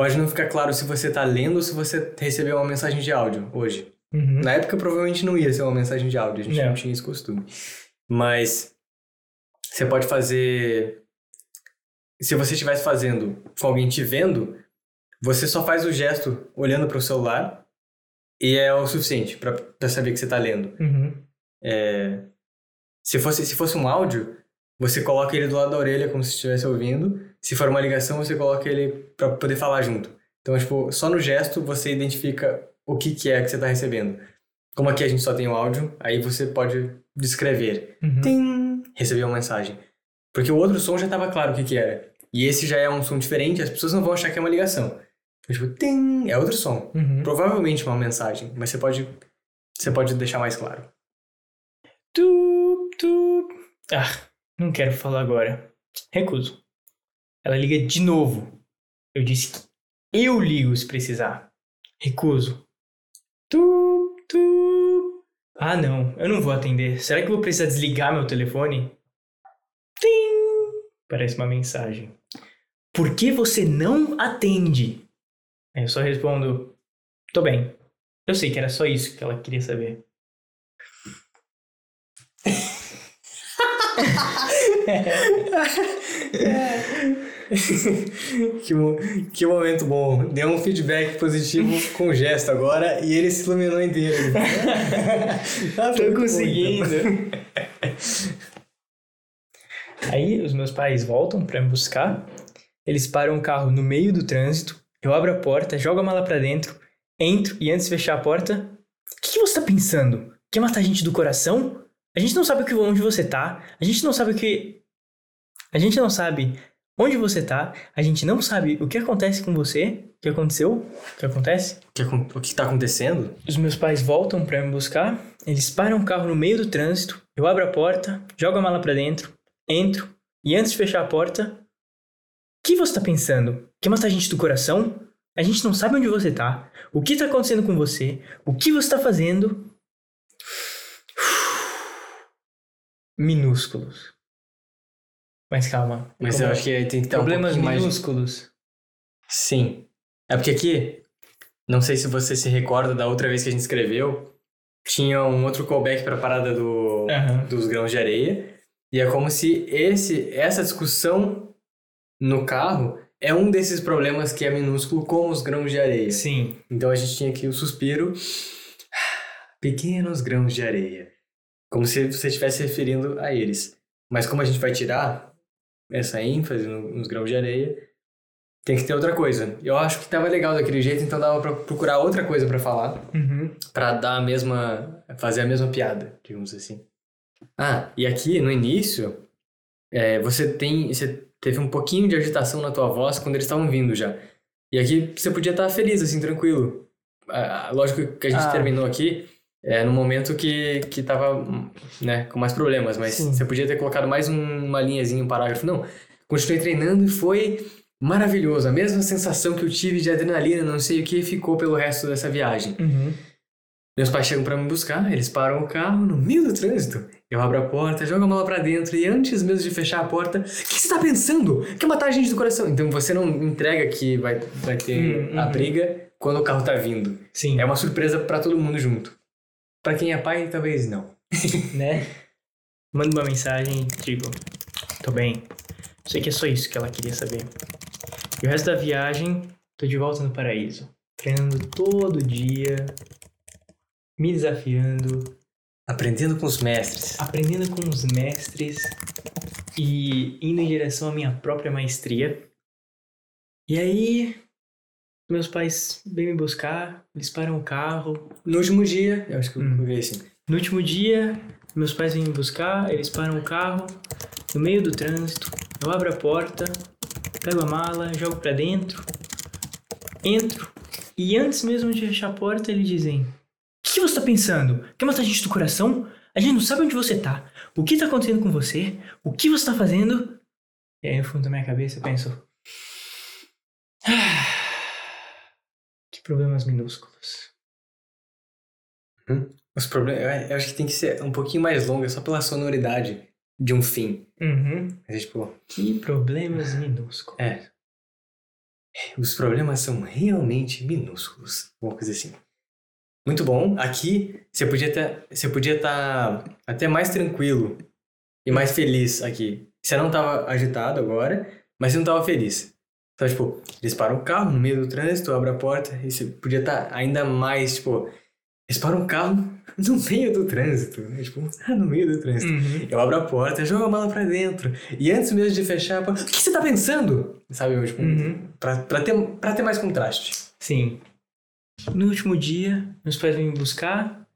pode não ficar claro se você tá lendo ou se você recebeu uma mensagem de áudio hoje. Uhum. Na época provavelmente não ia ser uma mensagem de áudio, a gente Não. não tinha esse costume. Mas você pode fazer. Se você estivesse fazendo com alguém te vendo, você só faz o gesto olhando para o celular e é o suficiente para saber que você está lendo. Uhum. É, se, fosse, se fosse um áudio, você coloca ele do lado da orelha como se estivesse ouvindo. Se for uma ligação, você coloca ele para poder falar junto. Então, tipo, só no gesto você identifica o que, que é que você tá recebendo. Como aqui a gente só tem o áudio, aí você pode descrever. Uhum. Tim! Recebeu uma mensagem. Porque o outro som já tava claro o que, que era. E esse já é um som diferente, as pessoas não vão achar que é uma ligação. Então, tipo, tim! É outro som. Uhum. Provavelmente uma mensagem, mas você pode, você pode deixar mais claro. Tu, tu. Ah, não quero falar agora. Recuso. Ela liga de novo. Eu disse que eu ligo se precisar. Recuso. Tu, tu. Ah, não. Eu não vou atender. Será que eu vou precisar desligar meu telefone? Tim! Parece uma mensagem. Por que você não atende? Aí eu só respondo: Tô bem. Eu sei que era só isso que ela queria saber. que, mo- que momento bom. Deu um feedback positivo com gesto agora e ele se iluminou inteiro. Ah, Tô bom, conseguindo. então. Aí os meus pais voltam pra me buscar. Eles param o carro no meio do trânsito. Eu abro a porta, jogo a mala pra dentro, entro e antes de fechar a porta, o que, que você tá pensando? Quer matar a gente do coração? A gente não sabe o que, onde você tá. A gente não sabe o que. A gente não sabe onde você tá. A gente não sabe o que acontece com você. O que aconteceu? O que acontece? O que, acon- o que tá acontecendo? Os meus pais voltam pra me buscar, eles param o carro no meio do trânsito, eu abro a porta, jogo a mala pra dentro, entro, e antes de fechar a porta, o que você tá pensando? Quer matar a gente do coração? A gente não sabe onde você tá, o que tá acontecendo com você, o que você tá fazendo. Minúsculos. Mas calma. Mas Como- eu acho que aí tem que ter um Problemas mais... minúsculos. Sim. É porque aqui, não sei se você se recorda da outra vez que a gente escreveu, tinha um outro callback pra parada do, Aham. dos grãos de areia. E é como se esse, essa discussão no carro é um desses problemas que é minúsculo, como os grãos de areia. Sim. Então a gente tinha aqui o suspiro. Pequenos grãos de areia. Como se você estivesse referindo a eles. Mas como a gente vai tirar essa ênfase no- nos grãos de areia, tem que ter outra coisa. Eu acho que tava legal daquele jeito, então dava pra procurar outra coisa pra falar. Uhum. Pra dar a mesma. fazer a mesma piada, digamos assim. Ah, e aqui no início, é, você tem. Você teve um pouquinho de agitação na tua voz quando eles estavam vindo já. E aqui você podia estar feliz, assim, tranquilo. Ah, lógico que a gente Ah. terminou aqui é, no momento que, que tava né, com mais problemas, mas Sim. você podia ter colocado mais um- uma linhazinha, um parágrafo. Não, continuei treinando e foi maravilhoso. A mesma sensação que eu tive de adrenalina, não sei o que, ficou pelo resto dessa viagem. Uhum. Meus pais chegam pra me buscar, eles param o carro no meio do trânsito. Eu abro a porta, jogo a mala pra dentro e antes mesmo de fechar a porta, o que você tá pensando? Quer matar a gente do coração? Então você não entrega que vai, vai ter Hum, a uhum. briga quando o carro tá vindo. Sim. É uma surpresa pra todo mundo junto. Pra quem é pai, talvez não. né? Manda uma mensagem e digo: Tô bem. Sei que é só isso que ela queria saber. E o resto da viagem, tô de volta no paraíso. Treinando todo dia, me desafiando, Aprendendo com os mestres. aprendendo com os mestres e indo em direção à minha própria maestria. E aí, meus pais vêm me buscar, eles param o carro, No último dia, eu acho que eu Hum. vi assim. No último dia, meus pais vêm me buscar, eles param o carro no meio do trânsito. Eu abro a porta, pego a mala, jogo pra dentro, entro e antes mesmo de fechar a porta, eles dizem: O que, você tá pensando? Quer matar a gente do coração? A gente não sabe onde você tá. O que tá acontecendo com você? O que você tá fazendo? E aí, no fundo da minha cabeça, eu penso: "Ah, problemas minúsculos. Os problemas, eu- acho que tem que ser um pouquinho mais longa, só pela sonoridade de um fim. Uhum. Mas é tipo, Que problemas minúsculos. É. Os problemas são realmente minúsculos. Uma coisa assim. Muito bom. Aqui você podia estar, você podia estar até mais tranquilo e mais feliz aqui. Você não estava agitado agora, mas você não estava feliz. Então, tipo, eles param o carro no meio do trânsito, abre a porta e você podia estar ainda mais, tipo, eles param um carro no meio do trânsito. Né? Tipo, no meio do trânsito. Uhum. Eu abro a porta, jogo a mala pra dentro. E antes mesmo de fechar a porta, o que você tá pensando? Sabe, tipo, Uhum. pra, pra, ter, pra ter mais contraste. Sim. No último dia, meus pais vêm me buscar.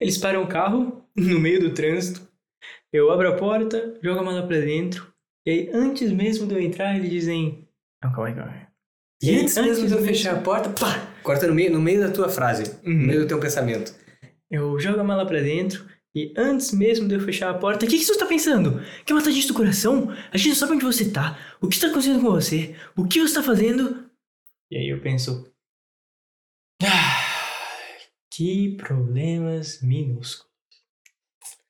Eles param o carro no meio do trânsito. Eu abro a porta, jogo a mala pra dentro. E aí, antes mesmo de eu entrar, eles dizem. Não, calma aí, calma aí. E E antes mesmo de eu fechar a porta, pá! Corta no meio, no meio da tua frase, no Uhum. meio do teu pensamento. Eu jogo a mala pra dentro. E antes mesmo de eu fechar a porta, o que, que você está pensando? Quer matar a gente do coração? A gente não sabe onde você tá. O que está acontecendo com você? O que você está fazendo? E aí eu penso. Ah, que problemas minúsculos.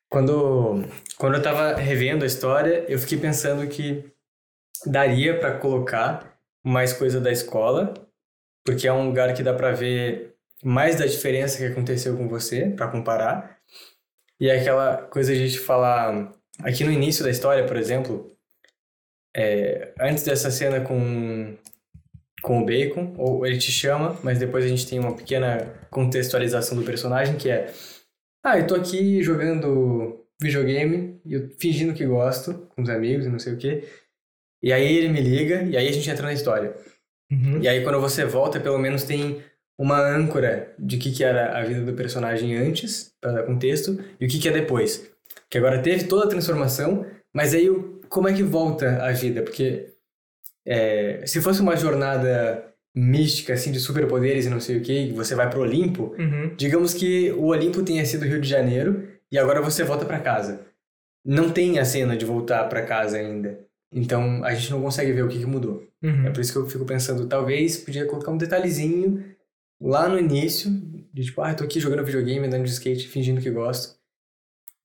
Quando, quando eu tava revendo a história, eu fiquei pensando que daria pra colocar mais coisa da escola, porque é um lugar que dá pra ver mais da diferença que aconteceu com você, pra comparar. E é aquela coisa de a gente falar. Aqui no início da história, por exemplo, é, antes dessa cena com, com o Bacon, ou ele te chama, mas depois a gente tem uma pequena contextualização do personagem que é. Ah, eu tô aqui jogando videogame e eu fingindo que gosto com os amigos e não sei o quê. E aí ele me liga e aí a gente entra na história. Uhum. E aí quando você volta, pelo menos tem uma âncora de que, que era a vida do personagem antes, para dar contexto, e o que, que é depois. Que agora teve toda a transformação, mas aí o- como é que volta a vida? Porque é, se fosse uma jornada mística, assim, de superpoderes e não sei o que, você vai pro Olimpo, Uhum. Digamos que o Olimpo tenha sido Rio de Janeiro e agora você volta pra casa. Não tem a cena de voltar pra casa ainda. Então a gente não consegue ver o que, que mudou. Uhum. É por isso que eu fico pensando, talvez podia colocar um detalhezinho lá no início, de tipo, ah, tô aqui jogando videogame, andando de skate, fingindo que gosto.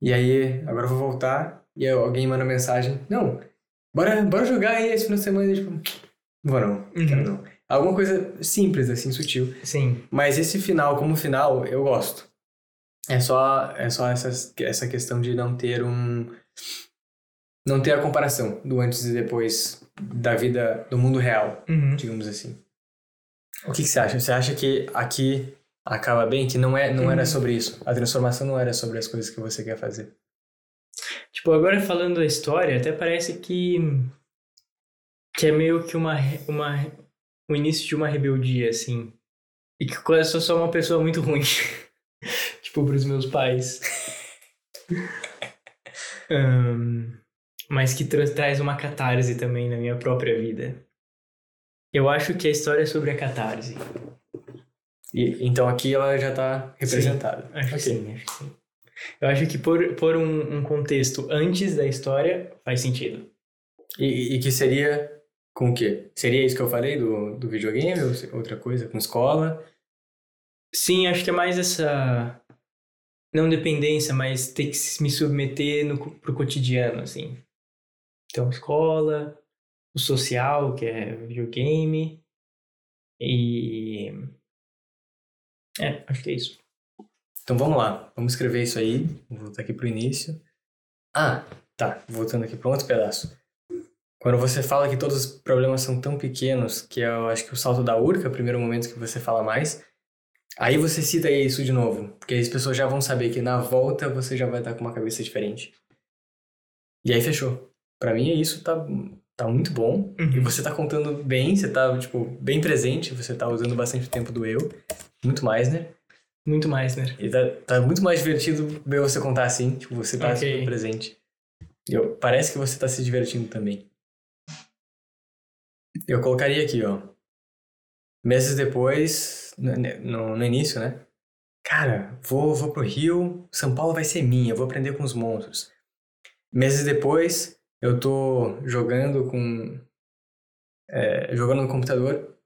E aí, agora eu vou voltar e aí alguém manda mensagem, não, bora, bora jogar aí esse final de semana. E, tipo, não vou não, quero não. Alguma coisa simples, assim, sutil. Sim. Mas esse final, como final, eu gosto. É só, é só essa, essa questão de não ter um. Não ter a comparação do antes e depois da vida do mundo real, Uhum. digamos assim. O que, que você acha? Você acha que aqui acaba bem? Que não, é, não era Uhum. sobre isso? A transformação não era sobre as coisas que você quer fazer? Tipo, agora falando da história, até parece que. que é meio que uma. uma o início de uma rebeldia, assim. E que eu sou só uma pessoa muito ruim. tipo, pros meus pais. Ahn, mas que tra- traz uma catarse também na minha própria vida. Eu acho que a história é sobre a catarse. E, então aqui ela já está representada. Acho que Ok. sim, acho que sim. Eu acho que por, por um, um contexto antes da história faz sentido. E, e que seria com o quê? Seria isso que eu falei do, do videogame ou outra coisa? Com escola? Sim, acho que é mais essa. Não dependência, mas ter que me submeter no, pro cotidiano, assim. Então, escola, o social, que é videogame. E. É, acho que é isso. Então vamos lá, vamos escrever isso aí. Vou voltar aqui pro início. Ah, tá, voltando aqui para outro pedaço. Quando você fala que todos os problemas são tão pequenos, que eu acho que o salto da urca, é primeiro momento que você fala mais, aí você cita isso de novo, porque as pessoas já vão saber que na volta você já vai estar com uma cabeça diferente. E aí fechou. Pra mim isso tá, tá muito bom. E Uhum. você tá contando bem, você tá, tipo, bem presente, você tá usando bastante tempo do eu. Muito mais, né? Muito mais, né? E tá, tá muito mais divertido ver você contar assim, tipo, você tá Ok. super presente. E eu, parece que você tá se divertindo também. Eu colocaria aqui, ó. Meses depois, no, no, no início, né? Cara, vou, vou pro Rio, São Paulo vai ser minha, vou aprender com os monstros. Meses depois, eu tô jogando com. é, jogando no computador,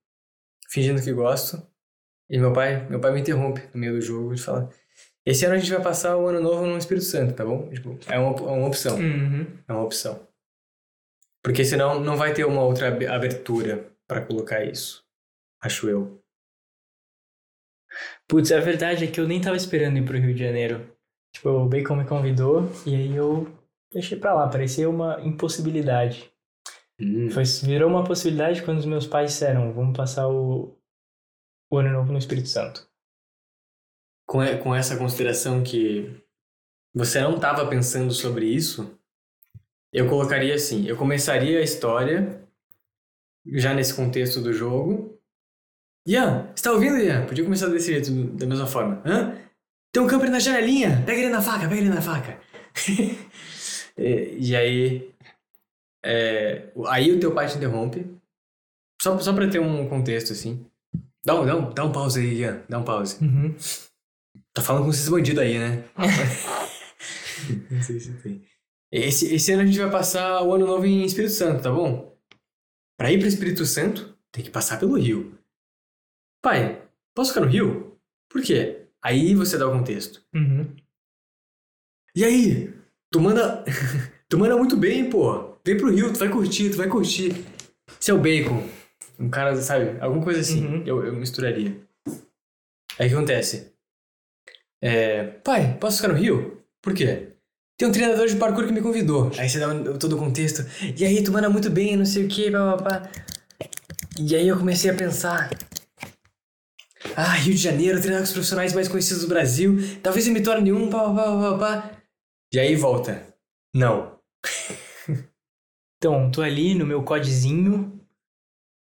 fingindo que gosto. E meu pai, meu pai me interrompe no meio do jogo e fala: Esse ano a gente vai passar o ano novo no Espírito Santo, tá bom? Tipo, é uma, é uma opção. Uhum. É uma opção. Porque senão não vai ter uma outra ab- abertura pra colocar isso. Acho eu. Putz, a verdade é que eu nem tava esperando ir pro Rio de Janeiro. Tipo, o Bacon me convidou e aí eu deixei pra lá. Parecia uma impossibilidade. Foi, virou uma possibilidade quando os meus pais disseram: vamos passar o, o ano novo no Espírito Santo. com, com essa consideração que você não estava pensando sobre isso, eu colocaria assim: eu começaria a história já nesse contexto do jogo. Ian, você tá ouvindo, Ian? Podia começar desse jeito, da mesma forma. Hã? Tem um camper na janelinha! Pega ele na faca, pega ele na faca! e, e, aí. É, aí o teu pai te interrompe. Só, só pra ter um contexto assim. Dá um, dá um, dá um pause aí, Ian. Dá um pause. Uhum. Tá falando com esses bandidos aí, né? Não sei se tem. Esse, esse ano a gente vai passar o ano novo em Espírito Santo, tá bom? Pra ir pro Espírito Santo, tem que passar pelo Rio. Pai, posso ficar no Rio? Por quê? Aí você dá o contexto. Uhum. E aí? Tu manda. tu manda muito bem, pô. Vem pro Rio, tu vai curtir, tu vai curtir. Seu bacon. Um cara, sabe? Alguma coisa assim. Uhum. Eu, eu misturaria. Aí o que acontece? É, pai, posso ficar no Rio? Por quê? Tem um treinador de parkour que me convidou. Aí você dá um- todo o contexto. E aí, tu manda muito bem, não sei o que, papapá. E aí eu comecei a pensar. Ah, Rio de Janeiro, treinar com os profissionais mais conhecidos do Brasil. Talvez eu me torne um, papapá, papapá. E aí volta. Não. Então, tô ali no meu codezinho.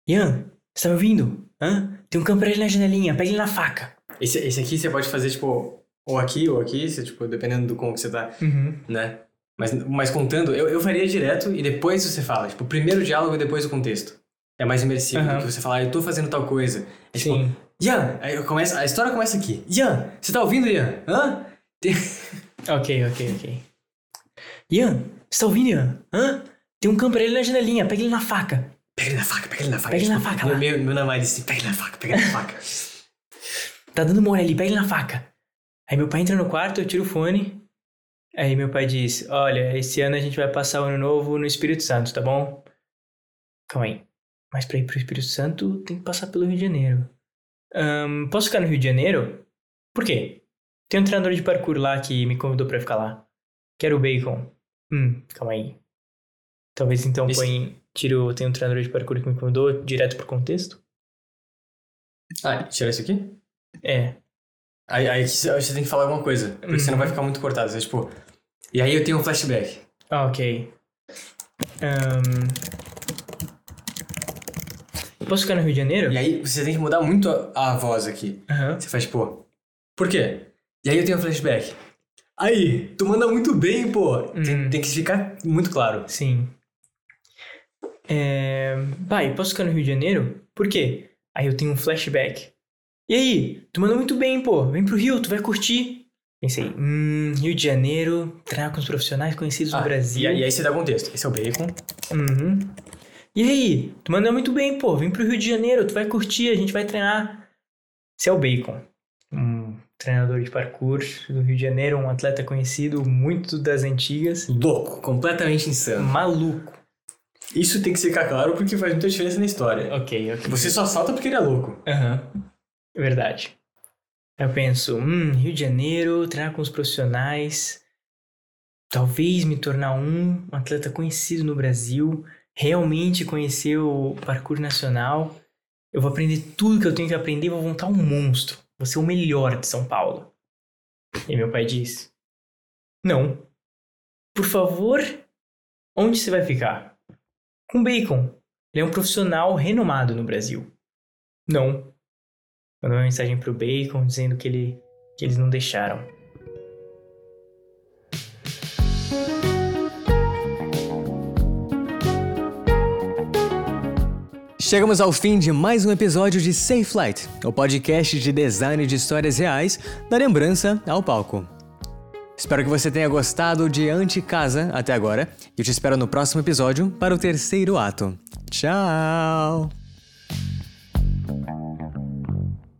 Ian, você tá me ouvindo? Hã? Tem um camper ali na janelinha, pega ele na faca. Esse, esse aqui você pode fazer, tipo, ou aqui ou aqui, se, tipo, dependendo do como que você tá, Uhum. né? Mas, mas contando, eu, eu faria direto e depois você fala. Tipo, primeiro o diálogo e depois o contexto. É mais imersivo Aham. do que você falar, eu tô fazendo tal coisa. É tipo, Sim. Ian, aí começo, a história começa aqui. Ian, você tá ouvindo, Ian? Hã? Tem- Ok, ok, ok. Ian, você tá ouvindo, Ian? Hã? Tem um camper ali na janelinha, pega ele na faca. Pega ele na faca, pega ele na faca. Pega ele na faca Meu, lá. meu, meu namorado disse, pega ele na faca, pega ele na faca. Tá dando mole ali, pega ele na faca. Aí meu pai entra no quarto, eu tiro o fone. Aí meu pai diz: Olha, esse ano a gente vai passar o ano novo no Espírito Santo, tá bom? Calma aí. Mas pra ir pro Espírito Santo tem que passar pelo Rio de Janeiro. Ahn, posso ficar no Rio de Janeiro? Por quê? Tem um treinador de parkour lá que me convidou pra ficar lá. Quero o bacon. Hum, calma aí. Talvez então Esse- põe. Tiro. Tem um treinador de parkour que me convidou direto pro contexto? ah, tirar isso aqui? É. Aí, aí você você tem que falar alguma coisa, porque senão Uhum. vai ficar muito cortado. Você, tipo, e aí eu tenho um flashback. Ah, ok. Ahn, Posso ficar no Rio de Janeiro? E aí você tem que mudar muito a, a voz aqui. Aham. Você faz, tipo, por quê? E aí eu tenho um flashback. Aí, tu manda muito bem, pô. Tem, Uhum. tem que ficar muito claro. Sim. É... Pai, posso ficar no Rio de Janeiro? Por quê? Aí eu tenho um flashback. E aí? Tu mandou muito bem, pô. Vem pro Rio, tu vai curtir. Pensei, hum, Rio de Janeiro, treinar com os profissionais conhecidos Ah, do Brasil. E, aí- e aí você dá contexto. Esse é o bacon. Uhum. E aí? Tu mandou muito bem, pô. Vem pro Rio de Janeiro, tu vai curtir, a gente vai treinar. Esse é o Bacon. Um treinador de parkour do Rio de Janeiro, um atleta conhecido, muito das antigas. Louco, completamente insano. Maluco. Isso tem que ficar claro porque faz muita diferença na história. Ok, ok. Você só salta porque ele é louco. Aham. Verdade. Eu penso, hum, Rio de Janeiro, treinar com os profissionais. Talvez me tornar um atleta conhecido no Brasil. Realmente conhecer o parkour nacional. Eu vou aprender tudo que eu tenho que aprender e vou montar um monstro. Vou ser o melhor de São Paulo. E meu pai diz: Não. Por favor, onde você vai ficar? Com Bacon. Ele é um profissional renomado no Brasil. Não. Mandou uma mensagem pro Bacon dizendo que, ele, que eles não deixaram. Chegamos ao fim de mais um episódio de Safe Flight, o podcast de design de histórias reais da lembrança ao palco. Espero que você tenha gostado de Anticasa até agora e eu te espero no próximo episódio para o terceiro ato. Tchau!